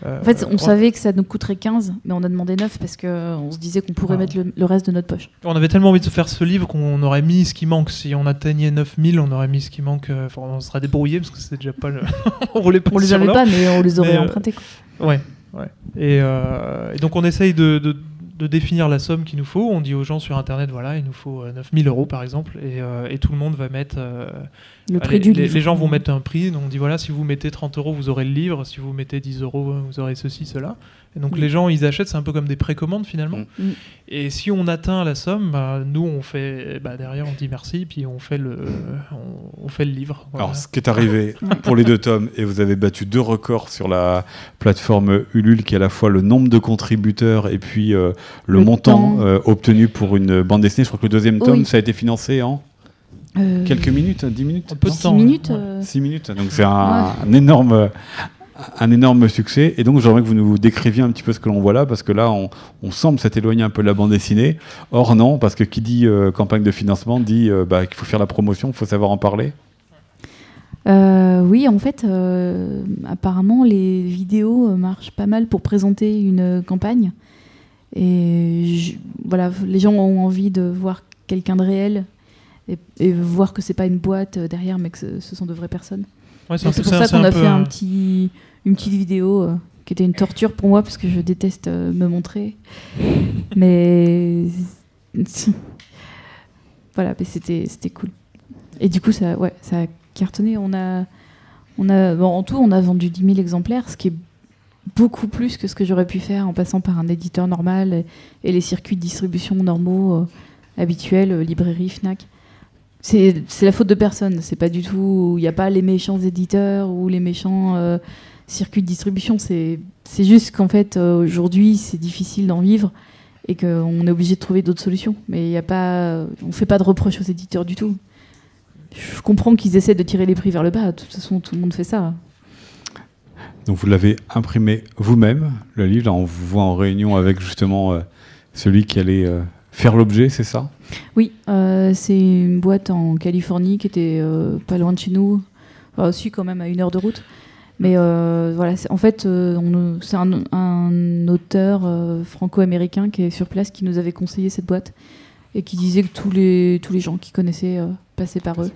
Euh, En fait, on savait que ça nous coûterait 15, mais on a demandé 9 parce qu'on se disait qu'on pourrait Ah. mettre le, le reste de notre poche. On avait tellement envie de faire ce livre qu'on aurait mis ce qui manque. Si on atteignait 9000, on aurait mis ce qui manque. euh, Enfin, on serait débrouillé parce que c'était déjà pas le. on roulait pas On les avait pas, mais on les aurait Mais, euh, empruntés. quoi. Ouais, ouais. Et, euh, et donc on essaye de, de- de définir la somme qu'il nous faut. On dit aux gens sur internet, voilà, il nous faut euh, 9000 euros par exemple, et, euh, et tout le monde va mettre. euh, Le prix du les, livre. les gens vont mettre un prix. Donc on dit voilà, si vous mettez 30 euros, vous aurez le livre. Si vous mettez 10 euros, vous aurez ceci, cela. Et donc Mm. les gens, ils achètent, c'est un peu comme des précommandes finalement. Mm. Mm. Et si on atteint la somme, bah, nous on fait, bah, derrière on dit merci, puis on fait le, on, on fait le livre. Voilà. Alors, ce qui est arrivé pour les deux tomes, et vous avez battu deux records sur la plateforme Ulule, qui est à la fois le nombre de contributeurs et puis euh, le, Le montant euh, obtenu pour une bande dessinée. Je crois que le deuxième tome, Oui. ça a été financé en Euh, quelques minutes, 10 minutes Un peu de temps, minutes. ouais. euh, 6 minutes. Donc c'est un, un énorme, un énorme succès. Et donc j'aimerais que vous nous décriviez un petit peu ce que l'on voit là, parce que là, on, semble s'être éloigné un peu de la bande dessinée. Or non, parce que qui dit euh, campagne de financement dit euh, bah, qu'il faut faire la promotion, il faut savoir en parler. Euh, oui, en fait, apparemment, les vidéos marchent pas mal pour présenter une campagne. Et voilà, les gens ont envie de voir quelqu'un de réel et, voir que c'est pas une boîte derrière, mais que ce sont de vraies personnes. Ouais, c'est pour ça qu'on a fait un euh, petit, une petite vidéo euh, qui était une torture pour moi parce que je déteste euh, me montrer. mais voilà, mais c'était c'était cool. Et du coup, ça, ouais, ça a cartonné. On a, on a, bon, en tout, on a vendu 10 000 exemplaires, ce qui est beaucoup plus que ce que j'aurais pu faire en passant par un éditeur normal et, et les circuits de distribution normaux, euh, habituels, librairie, Fnac. C'est la faute de personne. C'est pas du tout. Il n'y a pas les méchants éditeurs ou les méchants euh, circuits de distribution. C'est juste qu'en fait, euh, aujourd'hui, c'est difficile d'en vivre et qu'on est obligé de trouver d'autres solutions. Mais il a pas, on fait pas de reproches aux éditeurs du tout. Je comprends qu'ils essaient de tirer les prix vers le bas. De toute façon, tout le monde fait ça. Donc vous l'avez imprimé vous-même, le livre. Là, on vous voit en réunion avec justement euh, celui qui allait euh, faire l'objet, c'est ça? Oui, euh, c'est une boîte en Californie qui était euh, pas loin de chez nous, enfin, aussi quand même à une heure de route. Mais euh, voilà, en fait, euh, on- c'est un, un auteur euh, franco-américain qui est sur place qui nous avait conseillé cette boîte et qui disait que tous les, tous les gens qui connaissaient passaient par eux.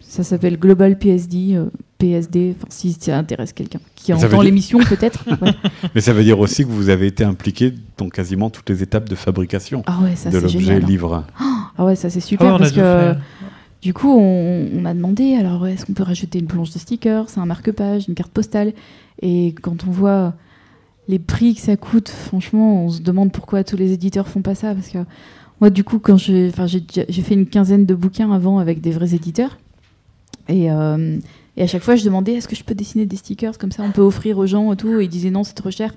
Ça s'appelle Global PSD, PSD, enfin, si ça intéresse quelqu'un qui entend dire- l'émission peut-être. Ouais. Mais ça veut dire aussi que vous avez été impliqué dans quasiment toutes les étapes de fabrication Ah ouais, ça de c'est l'objet génial. livre. Ah ouais, ça c'est Ah super ouais, on a parce que faire. du coup on, on a demandé alors est-ce qu'on peut rajouter une planche de stickers, un marque-page, une carte postale? Et quand on voit les prix que ça coûte, franchement, on se demande pourquoi tous les éditeurs font pas ça parce que moi du coup quand j'ai fait une quinzaine de bouquins avant avec des vrais éditeurs et euh, et à chaque fois, je demandais est-ce que je peux dessiner des stickers comme ça, on peut offrir aux gens et tout. Et ils disaient non, c'est trop cher.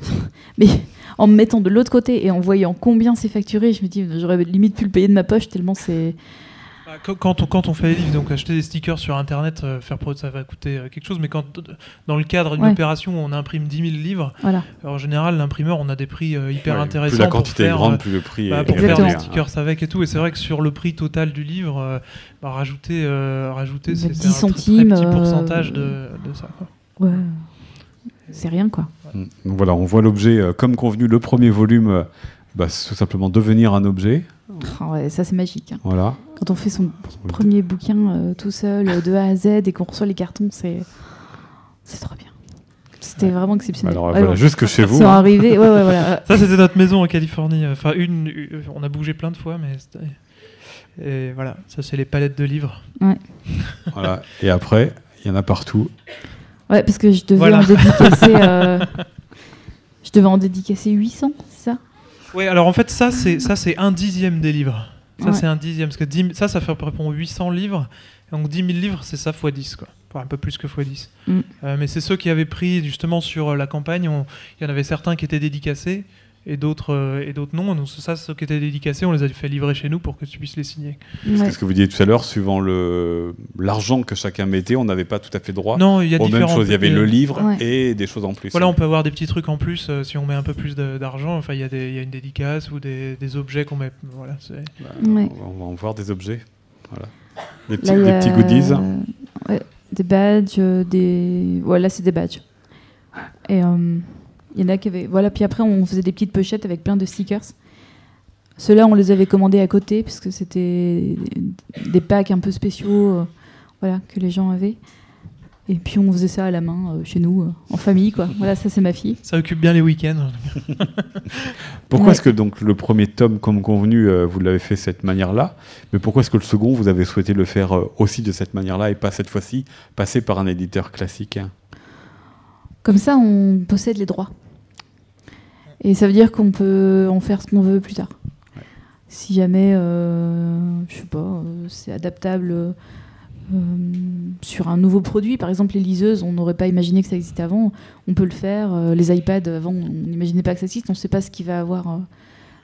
Mais en me mettant de l'autre côté et en voyant combien c'est facturé, je me dis j'aurais limite pu le payer de ma poche tellement c'est. Bah, quand- on, quand on fait les livres, donc acheter des stickers sur internet, euh, faire ça va coûter euh, quelque chose. Mais quand dans le cadre d'une Ouais. opération où on imprime 10 000 livres, Voilà. alors, en général, l'imprimeur, on a des prix euh, hyper Ouais, intéressants. plus la pour quantité est faire, grande, euh, plus le prix bah, est pour est faire des réduit. stickers avec et tout. Et c'est vrai que sur le prix total du livre, euh, bah, rajouter, euh, rajouter c'est 10 c'est un très- centimes, très petit euh, pourcentage de, de ça. quoi. Ouais. C'est rien quoi. Mm. Donc voilà, on voit l'objet euh, comme convenu, le premier volume, euh, bah, c'est tout simplement devenir un objet. Ah ouais, ça c'est magique. hein. Voilà. Quand on fait son premier bouquin euh, tout seul euh, de A à Z et qu'on reçoit les cartons, c'est c'est trop bien. C'était vraiment exceptionnel. Alors Ouais, voilà, bon. jusque chez Ils vous. sont hein. arrivés. Ouais, ouais, voilà. Ça, c'était notre maison en Californie. Enfin, une, une- on a bougé plein de fois, mais Et voilà, ça, c'est les palettes de livres. Voilà. Et après, il y en a partout. Ouais, parce que je devais Voilà. en dédicacer. euh, je devais en dédicacer 800, c'est ça? Oui, alors en fait, ça, c'est ça, c'est un dixième des livres. Ça, Ouais. c'est un dixième. Parce que 10 ça, ça fait à peu près 800 livres. Donc 10 000 livres, c'est ça x 10, quoi. Enfin, un peu plus que x 10. Mm. Euh, mais c'est ceux qui avaient pris, justement, sur la campagne. on- Il y en avait certains qui étaient dédicacés et d'autres euh, et d'autres non. Donc ça, ceux qui étaient dédicacés, on les a fait livrer chez nous pour que tu puisses les signer. Ouais. C'est ce que vous disiez tout à l'heure, suivant le l'argent que chacun mettait, on n'avait pas tout à fait droit Non, il y a aux mêmes différentes choses. Il y avait le livre Ouais. et des choses en plus. Voilà, on peut avoir des petits trucs en plus euh, si on met un peu plus d'argent. Enfin, il y, a des- il y a une dédicace ou des, des objets qu'on met. Voilà, c'est- Bah, Ouais. On va en voir des objets. Voilà. Des petits, Là, des goodies. euh, ouais, des badges, des. Voilà, c'est des badges. Et euh, il y en a qui avaient. Voilà, puis après, on faisait des petites pochettes avec plein de stickers. Ceux-là, on les avait commandés à côté, parce que c'était des packs un peu spéciaux euh, voilà, que les gens avaient. Et puis, on faisait ça à la main, euh, chez nous, euh, en famille, quoi. Voilà, ça, c'est ma fille. ça occupe bien les week-ends. Pourquoi Ouais. est-ce que donc le premier tome, comme convenu, euh, vous l'avez fait de cette manière-là Mais pourquoi est-ce que le second, vous avez souhaité le faire euh, aussi de cette manière-là et pas cette fois-ci passer par un éditeur classique? Hein Comme ça, on possède les droits. Et ça veut dire qu'on peut en faire ce qu'on veut plus tard. Si jamais, euh, je sais pas, euh, c'est adaptable euh, sur un nouveau produit, par exemple les liseuses, on n'aurait pas imaginé que ça existait avant, on peut le faire. Euh, les iPads, avant, on n'imaginait pas que ça existe, on ne sait pas ce qu'il va avoir,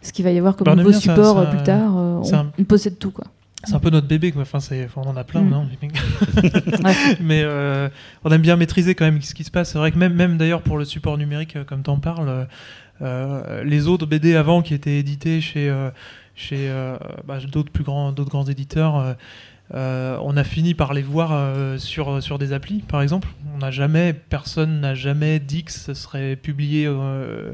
ce qu'il va y avoir comme Bah, nouveau bien support ça- plus tard. on, un- on possède tout, quoi. C'est un peu notre bébé. Enfin, on en a plein, Mm. non Ouais. Mais on aime bien maîtriser quand même ce qui se passe. C'est vrai que même, même d'ailleurs pour le support numérique, comme tu en parles, les autres BD avant qui étaient édités chez, euh, chez euh, bah, d'autres plus grands, d'autres grands éditeurs, euh, euh, on a fini par les voir euh, sur, sur des applis, par exemple. On n'a jamais, personne n'a jamais dit que ce serait publié euh,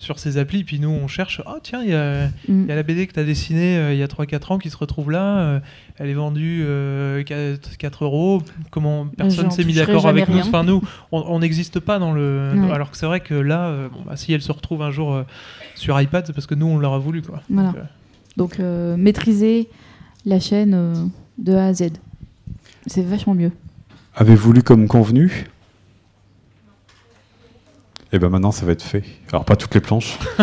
sur ces applis. Puis nous, on cherche. Ah tiens, il y a, Mm. il y a la BD que tu as dessinée euh, il y a 3-4 ans qui se retrouve là. euh, elle est vendue euh, 4, 4 euros. Comment personne j'en s'est mis d'accord avec nous? Enfin, nous, on n'existe pas dans le. Ouais. Alors que c'est vrai que là, euh, bon, bah, si elle se retrouve un jour euh, sur iPad, c'est parce que nous, on l'aura voulu. Quoi. Voilà. Donc, euh, Donc, euh, maîtriser la chaîne euh, de A à Z. c'est vachement mieux. Avez-vous lu comme convenu? Et bien maintenant, ça va être fait. Alors, pas toutes les planches.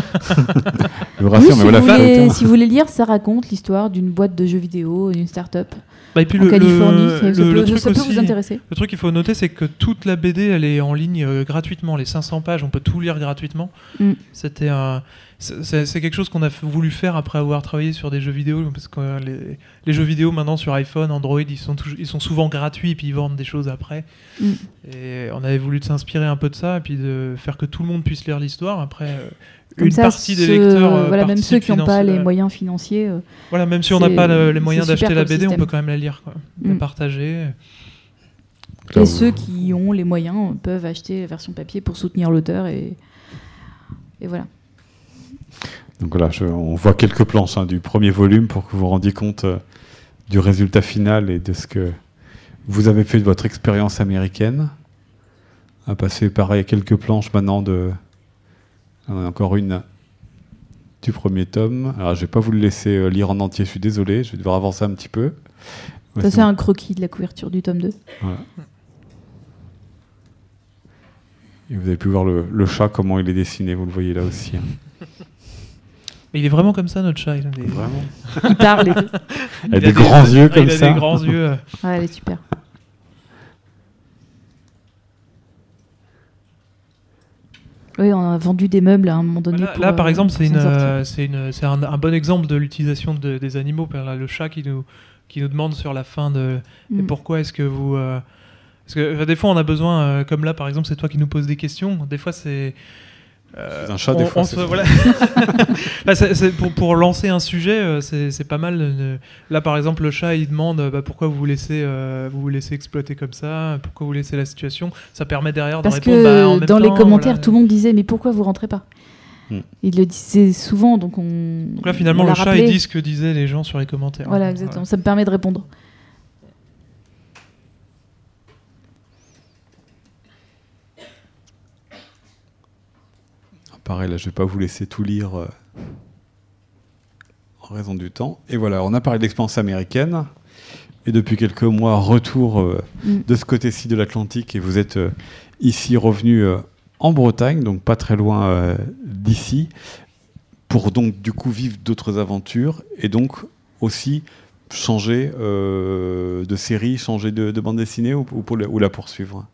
Je vous Oui, rassure, si, mais voilà. vous voulez, si vous voulez lire, ça raconte l'histoire d'une boîte de jeux vidéo, d'une start-up Bah, et puis en le, Californie. le- ça le- peut, le truc ça peut aussi- vous intéresser. Le truc qu'il faut noter, c'est que toute la BD, elle est en ligne euh, gratuitement. Les 500 pages, on peut tout lire gratuitement. Mm. C'était un. C'est quelque chose qu'on a voulu faire après avoir travaillé sur des jeux vidéo, parce que euh, les, les jeux vidéo maintenant sur iPhone, Android, ils sont, ils sont souvent gratuits et puis ils vendent des choses après. Mm. Et on avait voulu s'inspirer un peu de ça et puis de faire que tout le monde puisse lire l'histoire. Après, euh, Comme une ça, partie des lecteurs. euh, voilà, même ceux qui n'ont pas les moyens financiers. euh, Voilà, même si on n'a pas le- les moyens d'acheter la BD, on peut quand même la lire, quoi. La Mm. partager. Et ceux qui ont les moyens peuvent acheter la version papier pour soutenir l'auteur. Et, et voilà. Donc voilà, je- on voit quelques planches hein, du premier volume pour que vous vous rendiez compte euh, du résultat final et de ce que vous avez fait de votre expérience américaine. On va passer pareil à quelques planches maintenant de. On a encore une du premier tome. Alors je vais pas vous le laisser euh, lire en entier, je suis désolé, je vais devoir avancer un petit peu. Ça, c'est c'est un croquis de la couverture du tome 2. Voilà. Et vous avez pu voir le, le chat, comment il est dessiné, vous le voyez là aussi. hein. Mais il est vraiment comme ça, notre chat. Il a des, Vraiment. Il parle il a des grands yeux comme il a ça. des grands yeux. euh. Ouais, elle est super. Oui, on a vendu des meubles à un moment donné. Là, pour, là, par euh, exemple, c'est s'en une, sortir. euh, c'est une, c'est un, un bon exemple de l'utilisation de- des animaux. Là, le chat qui nous, qui nous demande sur la fin de et Mm. pourquoi est-ce que vous. euh, parce que des fois, on a besoin, euh, comme là, par exemple, c'est toi qui nous poses des questions. Des fois, c'est. Euh, C'est un chat, des on- fois, ça. voilà. Bah, pour, pour lancer un sujet, euh, c'est pas mal. Là, par exemple, le chat, il demande euh, bah, pourquoi vous vous laissez, euh, vous vous laissez exploiter comme ça, pourquoi vous laissez la situation. Ça permet derrière de Parce répondre. bah, en que même dans les commentaires, voilà. tout le monde disait Mais pourquoi vous rentrez pas? Mm. Il le disait souvent, donc on. Donc là, finalement, on le chat, rappelé. il dit ce que disaient les gens sur les commentaires. Voilà, exactement. Ça me permet de répondre. Pareil, là, je vais pas vous laisser tout lire euh, en raison du temps. Et voilà, on a parlé de l'expérience américaine. Et depuis quelques mois, retour euh, Mm. de ce côté-ci de l'Atlantique. Et vous êtes euh, ici revenu en Bretagne, donc pas très loin d'ici, pour donc du coup vivre d'autres aventures et donc aussi changer de série, changer de, de bande dessinée ou, ou pour la, ou la poursuivre.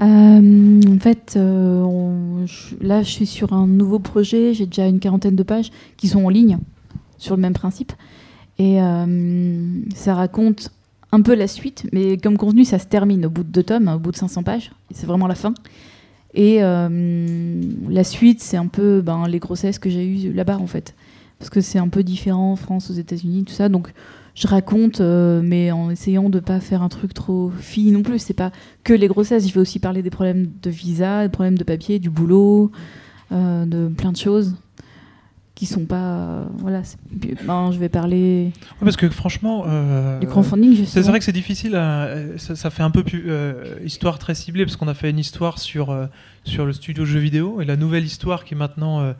Euh, en fait, euh, là, je suis sur un nouveau projet. J'ai déjà une quarantaine de pages qui sont en ligne sur le même principe. Et euh, ça raconte un peu la suite, mais comme convenu, ça se termine au bout de deux tomes, au bout de 500 pages. C'est vraiment la fin. Et la suite, c'est un peu ben, les grossesses que j'ai eues là-bas, en fait. Parce que c'est un peu différent en France, aux États-Unis, tout ça. Donc, je raconte, euh, mais en essayant de pas faire un truc trop fille non plus. C'est pas que les grossesses. Je vais aussi parler des problèmes de visa, des problèmes de papier, du boulot, euh, de plein de choses qui sont pas. euh, voilà. ben, je vais parler Ouais, parce que franchement. du crowdfunding. C'est vrai que c'est difficile, à- ça, ça fait un peu plus, histoire très ciblée, parce qu'on a fait une histoire sur, sur le studio jeux vidéo, et la nouvelle histoire qui maintenant euh,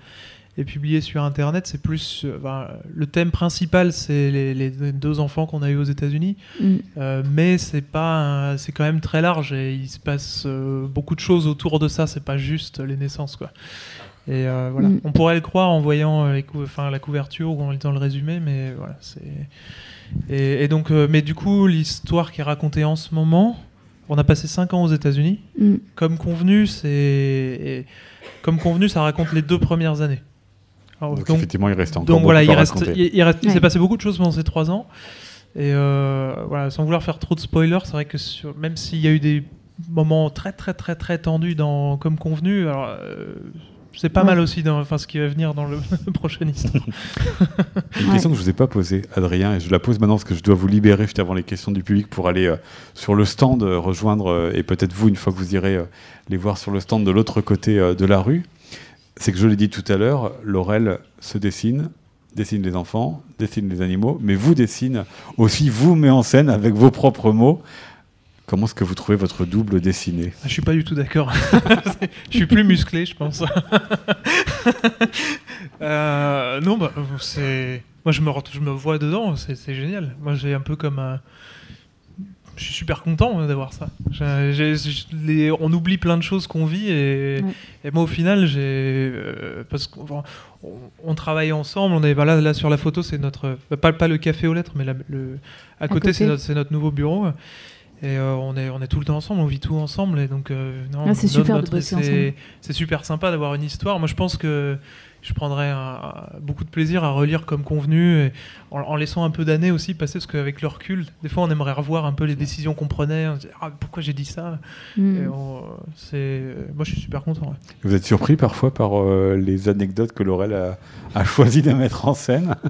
est publiée sur Internet, c'est plus... euh, ben, le thème principal, c'est les, les deux enfants qu'on a eu aux États-Unis, Mm. euh, mais c'est pas, c'est quand même très large, et il se passe euh, beaucoup de choses autour de ça, c'est pas juste les naissances, quoi. Et euh, voilà, Mm. on pourrait le croire en voyant les cou- enfin, la couverture ou en lisant le résumé, mais voilà, c'est... Et, et donc, mais du coup, l'histoire qui est racontée en ce moment, on a passé 5 ans aux États-Unis. Mm. Comme convenu, c'est comme convenu, ça raconte les deux premières années. Alors, Donc, donc, effectivement, il reste encore donc beaucoup voilà, il reste, il, il reste- il s'est passé beaucoup de choses pendant ces trois ans. Et euh, voilà, sans vouloir faire trop de spoilers, c'est vrai que sur- même s'il y a eu des moments très très très très tendus dans comme convenu, alors euh, c'est pas Ouais. mal aussi dans enfin ce qui va venir dans le prochain histoire. Une Ouais. question que je vous ai pas posée, Adrien, et je la pose maintenant parce que je dois vous libérer juste avant les questions du public pour aller euh, sur le stand, euh, rejoindre, euh, et peut-être vous, une fois que vous irez euh, les voir sur le stand de l'autre côté euh, de la rue. C'est que je l'ai dit tout à l'heure, Laurel se dessine, dessine les enfants, dessine les animaux, mais vous dessine aussi, vous met en scène avec vos propres mots. Comment est-ce que vous trouvez votre double dessiné Ah, Je suis pas du tout d'accord. je suis plus musclé, je pense. Euh, non, bah, c'est. Moi, je me, je me vois dedans, c'est génial. Moi, j'ai un peu comme un. Je suis super content d'avoir ça. Les- on oublie plein de choses qu'on vit et, moi au final j'ai euh, parce qu'on on, on travaille ensemble. On est bah, là, là sur la photo, c'est notre bah, pas, pas le café aux lettres, mais la- le, à côté, côté. c'est notre, nouveau bureau. Et euh, on est on est tout le temps ensemble, on vit tout ensemble et donc euh, non, Ah, super. C'est super sympa d'avoir une histoire. Moi je pense que je prendrais un- beaucoup de plaisir à relire comme convenu, et en, en laissant un peu d'années aussi passer, parce qu'avec le recul, des fois on aimerait revoir un peu les décisions qu'on prenait, on se dit, ah, pourquoi j'ai dit ça? Mm. Et on- c'est, Moi je suis super content. ouais. Vous êtes surpris parfois par euh, les anecdotes que Laurel a, a choisi de mettre en scène?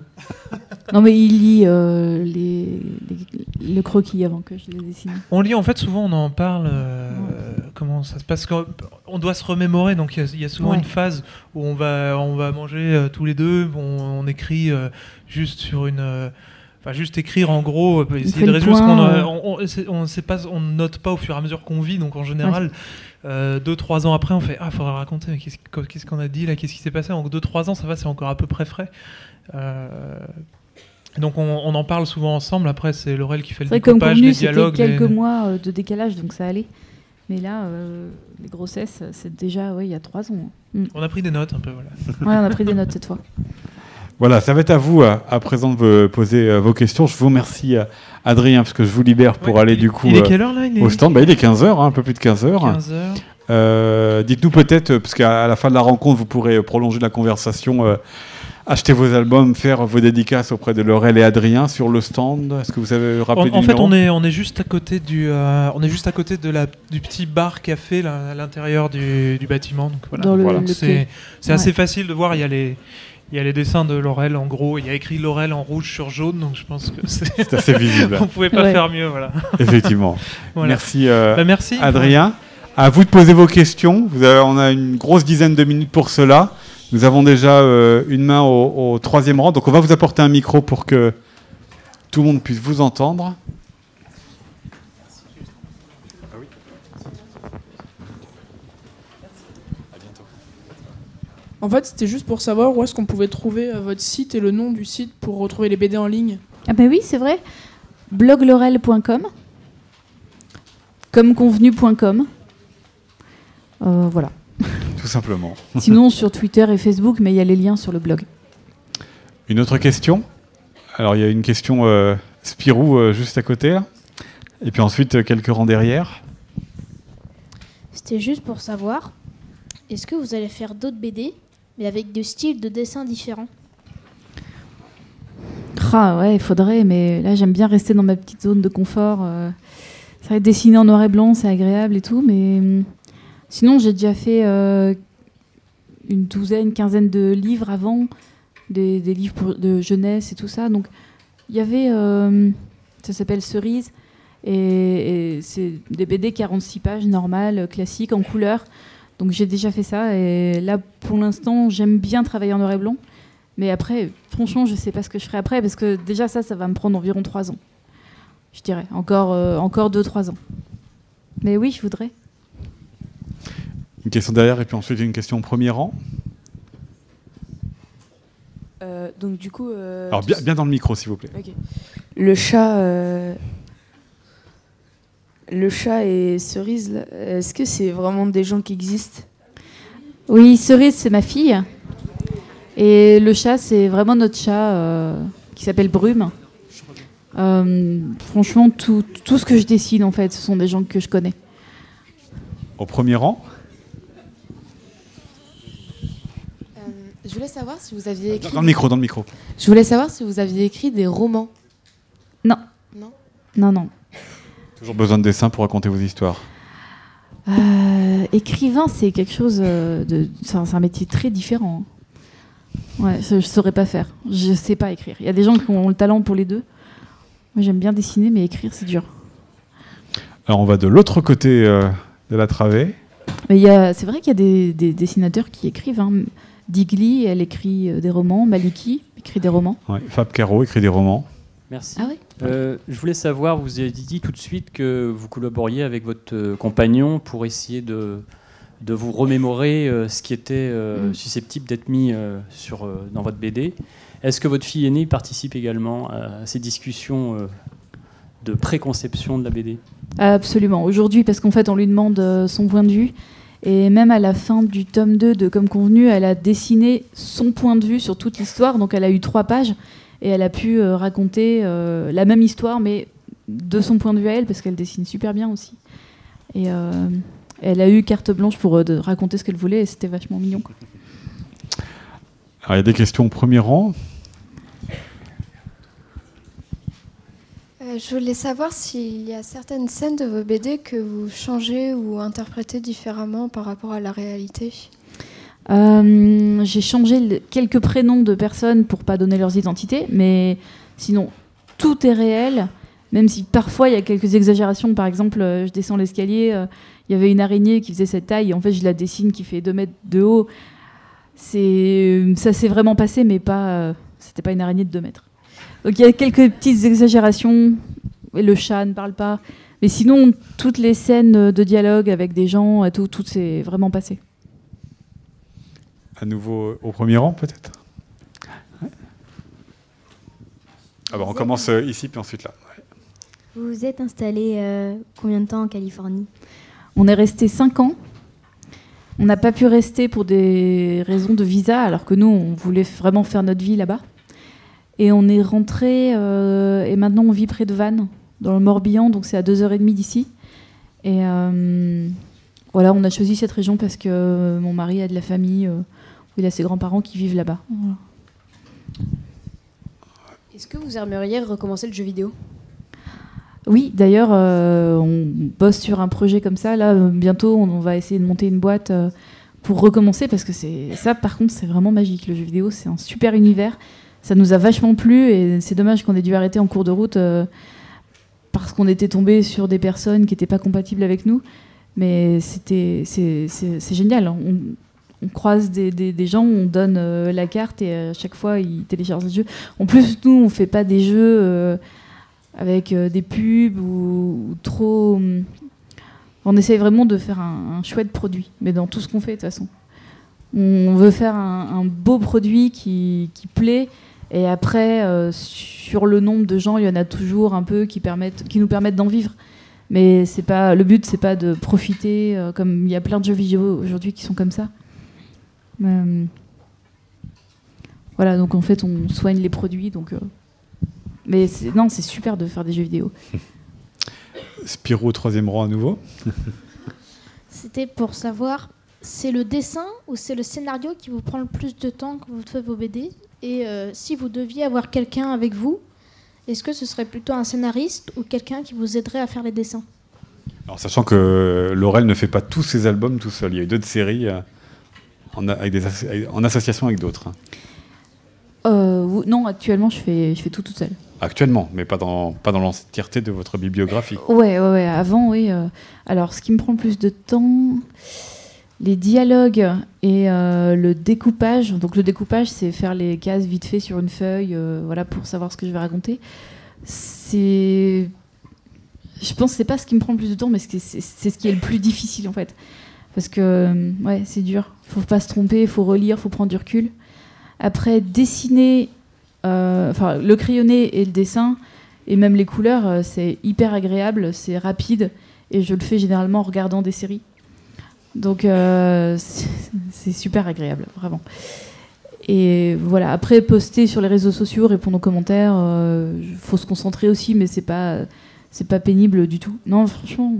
Non, mais il lit euh, les, les- le croquis avant que je les dessine. On lit en fait souvent, on en parle, euh, comment ça se passe, qu'on- on doit se remémorer, donc il y a- il y, a souvent Ouais. une phase où on va, on va manger euh, tous les deux, on, on écrit euh, juste sur une... euh, Enfin, juste écrire en gros, essayer de ce point, qu'on on, sait pas, on note pas au fur et à mesure qu'on vit, donc en général, euh, deux trois ans après, on fait ah, faudrait raconter, mais qu'est-ce qu'- qu'est-ce qu'on a dit là, qu'est-ce qui s'est passé. En deux trois ans, ça va, c'est encore à peu près frais. Euh, donc on, on en parle souvent ensemble. Après, c'est Laurel qui fait le comme découpage, convenu, les c'était dialogues. quelques les- mois de décalage, donc ça allait. Mais là, euh, les grossesses, c'est déjà ouais, il y a trois ans. Mm. On a pris des notes un peu, voilà. Ouais, on a pris des notes cette fois. Voilà, ça va être à vous à, à présent de poser euh, vos questions. Je vous remercie, euh, Adrien, parce que je vous libère pour Ouais, aller il- du coup Il est euh, quelle heure là il est au stand? Bah, il est 15h, un peu plus de 15h. 15 heures. Euh, Dites-nous peut-être, euh, parce qu'à la fin de la rencontre, vous pourrez euh, prolonger la conversation, euh, acheter vos albums, faire vos dédicaces auprès de Laurel et Adrien sur le stand. Est-ce que vous avez En, rappelé en fait, on est, on est juste à côté du, euh, on est juste à côté de la, du petit bar café là, à l'intérieur du, du bâtiment. Donc voilà. C'est assez facile de voir. Il y a les, il y a les dessins de Laurel en gros. Il y a écrit Laurel en rouge sur jaune. Donc je pense que c'est, C'est assez visible, on pouvait pas Ouais. faire mieux. Voilà. effectivement. Voilà. Merci, euh, Bah, merci. Adrien. À vous de poser vos questions. Vous avez- on a une grosse dizaine de minutes pour cela. Nous avons déjà euh, une main au, au troisième rang, donc on va vous apporter un micro pour que tout le monde puisse vous entendre. En fait, c'était juste pour savoir où est-ce qu'on pouvait trouver euh, votre site et le nom du site pour retrouver les BD en ligne. Ah ben oui, c'est vrai. bloglorel.com commeconvenu.com euh, Voilà. Tout simplement. Sinon sur Twitter et Facebook, mais il y a les liens sur le blog. Une autre question? Alors, il y a une question euh, Spirou euh, juste à côté. là. Et puis ensuite, euh, quelques rangs derrière. C'était juste pour savoir, est-ce que vous allez faire d'autres BD, mais avec des styles de dessin différents? Ah ouais, il faudrait, mais là j'aime bien rester dans ma petite zone de confort. euh. C'est vrai, dessiner en noir et blanc, c'est agréable et tout, mais hum, sinon j'ai déjà fait euh, une douzaine, quinzaine de livres avant, des, livres de jeunesse et tout ça. Donc il y avait, euh, ça s'appelle Cerise, et, c'est des BD 46 pages normales, classiques, en couleur. Donc j'ai déjà fait ça, et là pour l'instant j'aime bien travailler en noir et blanc. Mais après, franchement, je sais pas ce que je ferai après parce que déjà ça, ça va me prendre environ trois ans. Je dirais encore, euh, encore deux, trois ans. Mais oui, je voudrais. Une question derrière et puis ensuite une question au premier rang. Euh, donc du coup, euh, Alors, bien, bien dans le micro, s'il vous plaît. Le chat, euh, le chat et cerise, est-ce que c'est vraiment des gens qui existent? Oui, Cerise, c'est ma fille. Et le chat, c'est vraiment notre chat euh, qui s'appelle Brume. Euh, franchement, tout, tout ce que je dessine, en fait, ce sont des gens que je connais. Au premier rang Euh, je voulais savoir si vous aviez écrit. Dans le micro, dans le micro. Je voulais savoir si vous aviez écrit des romans. Non. Non. Non, non. Toujours besoin de dessin pour raconter vos histoires. Euh, écrivain, c'est quelque chose euh, de. C'est un, métier très différent. Ouais, je, je saurais pas faire. Je sais pas écrire. Il y a des gens qui ont le talent pour les deux. Moi, j'aime bien dessiner, mais écrire, c'est dur. Alors, on va de l'autre côté euh, de la travée. Mais il y a- c'est vrai qu'il y a des, des dessinateurs qui écrivent. hein. Digli, elle écrit euh, des romans. Maliki écrit des romans. Ouais, Fab Caro écrit des romans. Merci. Ah ouais Euh, je voulais savoir, vous avez dit tout de suite que vous collaboriez avec votre euh, compagnon pour essayer de, de vous remémorer euh, ce qui était euh, Mm. susceptible d'être mis sur, dans votre BD. Est-ce que votre fille aînée participe également à ces discussions de préconception de la BD Absolument. Aujourd'hui, parce qu'en fait, on lui demande son point de vue. Et même à la fin du tome 2 de Comme convenu, elle a dessiné son point de vue sur toute l'histoire. Donc elle a eu trois pages et elle a pu euh, raconter euh, la même histoire, mais de son point de vue à elle, parce qu'elle dessine super bien aussi. Et euh, elle a eu carte blanche pour raconter ce qu'elle voulait et c'était vachement mignon. Alors, il y a des questions au premier rang. Euh, je voulais savoir s'il y a certaines scènes de vos BD que vous changez ou interprétez différemment par rapport à la réalité. Euh, J'ai changé quelques prénoms de personnes pour pas donner leurs identités, mais sinon tout est réel. Même si parfois il y a quelques exagérations, par exemple, euh, je descends l'escalier, il y avait une araignée qui faisait cette taille, et en fait je la dessine qui fait 2 mètres de haut. Ça s'est vraiment passé, mais pas c'était pas une araignée de 2 mètres. Donc il y a quelques petites exagérations. Et le chat ne parle pas, mais sinon toutes les scènes de dialogue avec des gens, et tout, tout s'est vraiment passé. À nouveau au premier rang, peut-être? Ouais. Ah bah, On commence euh, ici, puis ensuite là. Vous vous êtes installé euh, combien de temps en Californie? On est resté 5 ans. On n'a pas pu rester pour des raisons de visa, alors que nous, on voulait vraiment faire notre vie là-bas. Et on est rentré, euh, et maintenant on vit près de Vannes, dans le Morbihan, donc c'est à 2h30 d'ici. Et euh, voilà, on a choisi cette région parce que mon mari a de la famille, euh, il a ses grands-parents qui vivent là-bas. Voilà. Est-ce que vous aimeriez recommencer le jeu vidéo? Oui, d'ailleurs, euh, on bosse sur un projet comme ça. Là, euh, bientôt, on, on va essayer de monter une boîte euh, pour recommencer parce que c'est ça, par contre, c'est vraiment magique. Le jeu vidéo, c'est un super univers. Ça nous a vachement plu et c'est dommage qu'on ait dû arrêter en cours de route euh, parce qu'on était tombé sur des personnes qui n'étaient pas compatibles avec nous. Mais c'était, c'est, génial. On, croise des, gens, on donne euh, la carte et à chaque fois, ils téléchargent le jeu. En plus, nous, on fait pas des jeux. euh, avec euh, des pubs ou, trop. hum, On essaye vraiment de faire un, un chouette produit, mais dans tout ce qu'on fait de toute façon. On veut faire un, un beau produit qui, qui plaît, et après, euh, sur le nombre de gens, il y en a toujours un peu qui, permettent, qui nous permettent d'en vivre. Mais c'est pas le but, c'est pas de profiter, euh, comme il y a plein de jeux vidéo aujourd'hui qui sont comme ça. Euh, voilà, donc en fait, on soigne les produits, donc. euh, mais c'est- non, c'est super de faire des jeux vidéo. Spirou au troisième rang à nouveau. C'était pour savoir, c'est le dessin ou c'est le scénario qui vous prend le plus de temps quand vous faites vos BD Et euh, si vous deviez avoir quelqu'un avec vous, est-ce que ce serait plutôt un scénariste ou quelqu'un qui vous aiderait à faire les dessins? Alors, sachant que Laurel ne fait pas tous ses albums tout seul. Il y a eu d'autres séries euh, en, avec des en association avec d'autres. hein. Euh, non, actuellement, je fais, je fais tout toute seule. Actuellement, mais pas dans, pas dans l'entièreté de votre bibliographie. Ouais, ouais, ouais. Avant, oui. alors, ce qui me prend le plus de temps, les dialogues et euh, le découpage. Donc, le découpage, c'est faire les cases vite fait sur une feuille, euh, voilà, pour savoir ce que je vais raconter. C'est. Je pense c'est pas ce qui me prend le plus de temps, mais c'est ce qui est le plus difficile, en fait. Parce que, euh, ouais, c'est dur. Faut pas se tromper, faut relire, faut prendre du recul. Après, dessiner, le crayonner et le dessin, et même les couleurs, c'est hyper agréable, c'est rapide, et je le fais généralement en regardant des séries. Donc, euh, c'est super agréable, vraiment. Et voilà, après, poster sur les réseaux sociaux, répondre aux commentaires, il faut se concentrer aussi, mais c'est pas, c'est pas pénible du tout. Non, franchement,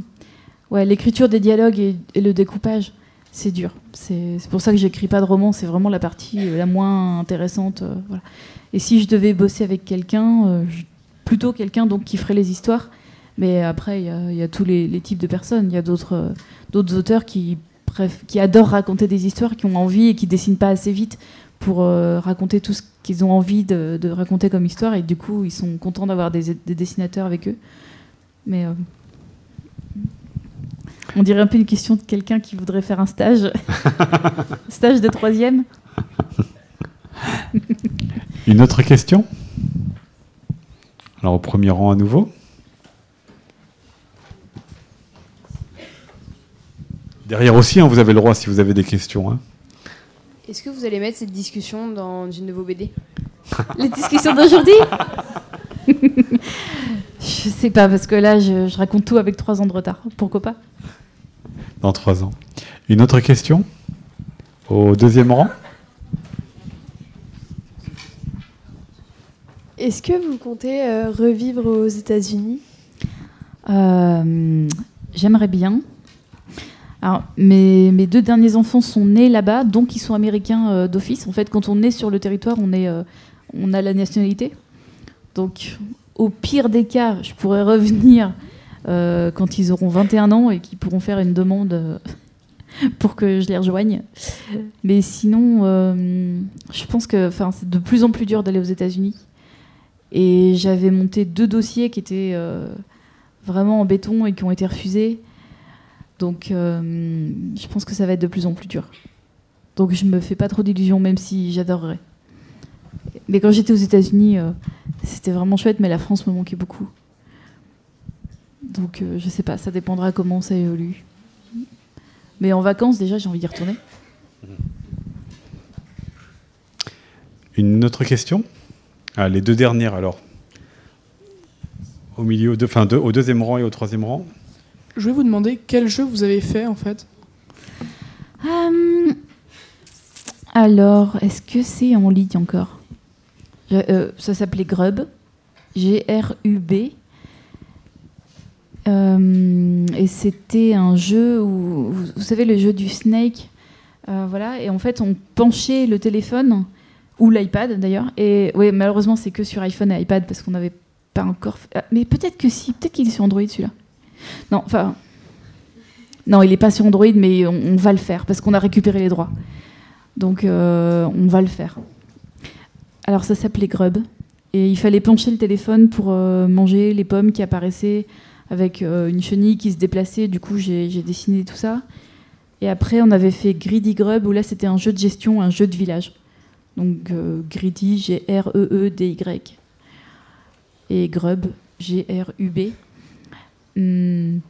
ouais, l'écriture des dialogues et, le découpage, c'est dur. C'est pour ça que j'écris pas de romans, c'est vraiment la partie euh, la moins intéressante. euh, voilà. Et si je devais bosser avec quelqu'un, euh, plutôt quelqu'un donc qui ferait les histoires. Mais après, il y a- il y, a tous les, les types de personnes. Il y a d'autres d'autres auteurs qui, adorent raconter des histoires, qui ont envie et qui dessinent pas assez vite pour euh, raconter tout ce qu'ils ont envie de, de raconter comme histoire. Et du coup, ils sont contents d'avoir des, des dessinateurs avec eux. Mais euh, on dirait un peu une question de quelqu'un qui voudrait faire un stage. stage de troisième. Une autre question? Alors au premier rang à nouveau? Derrière aussi, hein, vous avez le droit si vous avez des questions. hein. Est-ce que vous allez mettre cette discussion dans une de vos BD Les discussions d'aujourd'hui? Je sais pas, parce que là, je, je raconte tout avec trois ans de retard. Pourquoi pas? Dans trois ans. Une autre question? Au deuxième rang? Est-ce que vous comptez euh, revivre aux États-Unis? Euh, J'aimerais bien. Alors, mes, mes deux derniers enfants sont nés là-bas, donc ils sont américains euh, d'office. En fait, quand on est sur le territoire, on, est, euh, on a la nationalité. Donc, au pire des cas, je pourrais revenir euh, quand ils auront 21 ans et qu'ils pourront faire une demande pour que je les rejoigne. Mais sinon, je pense que c'est de plus en plus dur d'aller aux États-Unis. Et j'avais monté deux dossiers qui étaient vraiment en béton et qui ont été refusés. Donc, euh, je pense que ça va être de plus en plus dur. Donc, je me fais pas trop d'illusions, même si j'adorerais. Mais quand j'étais aux États-Unis, euh, c'était vraiment chouette, mais la France me manquait beaucoup. Donc, euh, je sais pas, ça dépendra comment ça évolue. Mais en vacances, déjà, j'ai envie d'y retourner. Une autre question? Ah, Les deux dernières alors. Au milieu, au deuxième rang et au troisième rang? Je vais vous demander quel jeu vous avez fait en fait. Hum, alors, est-ce que c'est en ligne encore? Euh, Ça s'appelait Grub. G-R-U-B. Euh, et c'était un jeu où, vous, savez, le jeu du Snake. euh, voilà, et en fait, on penchait le téléphone, ou l'iPad d'ailleurs. Et oui, malheureusement, c'est que sur iPhone et iPad parce qu'on n'avait pas encore. fait- ah, mais peut-être que si, peut-être qu'il est sur Android celui-là. Non, enfin. Non, il n'est pas sur Android, mais on, va le faire parce qu'on a récupéré les droits. Donc, euh, on va le faire. Alors, ça s'appelait Grub. Et il fallait pencher le téléphone pour euh, manger les pommes qui apparaissaient avec euh, une chenille qui se déplaçait. Du coup, j'ai dessiné tout ça. Et après, on avait fait Greedy Grub, où là, c'était un jeu de gestion, un jeu de village. Donc, Greedy, G-R-E-E-D-Y. Et Grub, G-R-U-B. Hum,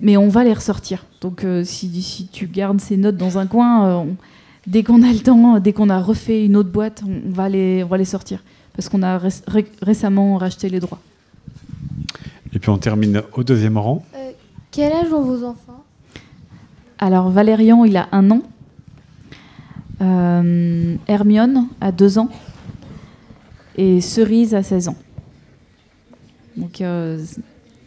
mais on va les ressortir. Donc euh, si, si tu gardes ces notes dans un coin, euh, on- dès qu'on a le temps, dès qu'on a refait une autre boîte, on, on va, les, on va les sortir. Parce qu'on a ré- ré- récemment racheté les droits. Et puis on termine au deuxième rang. Euh, quel âge ont vos enfants? Alors Valérian, il a un an. Euh, Hermione a deux ans. Et Cerise a 16 ans. Donc euh,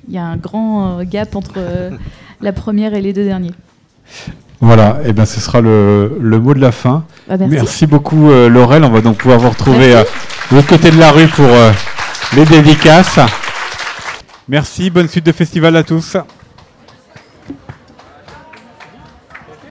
il y a un grand euh, gap entre euh, la première et les deux derniers. Voilà, et ben ce sera le, le mot de la fin. Ah, merci. beaucoup euh, Laurel. On va donc pouvoir vous retrouver euh, de l'autre côté de la rue pour euh, les dédicaces. Merci, bonne suite de festival à tous.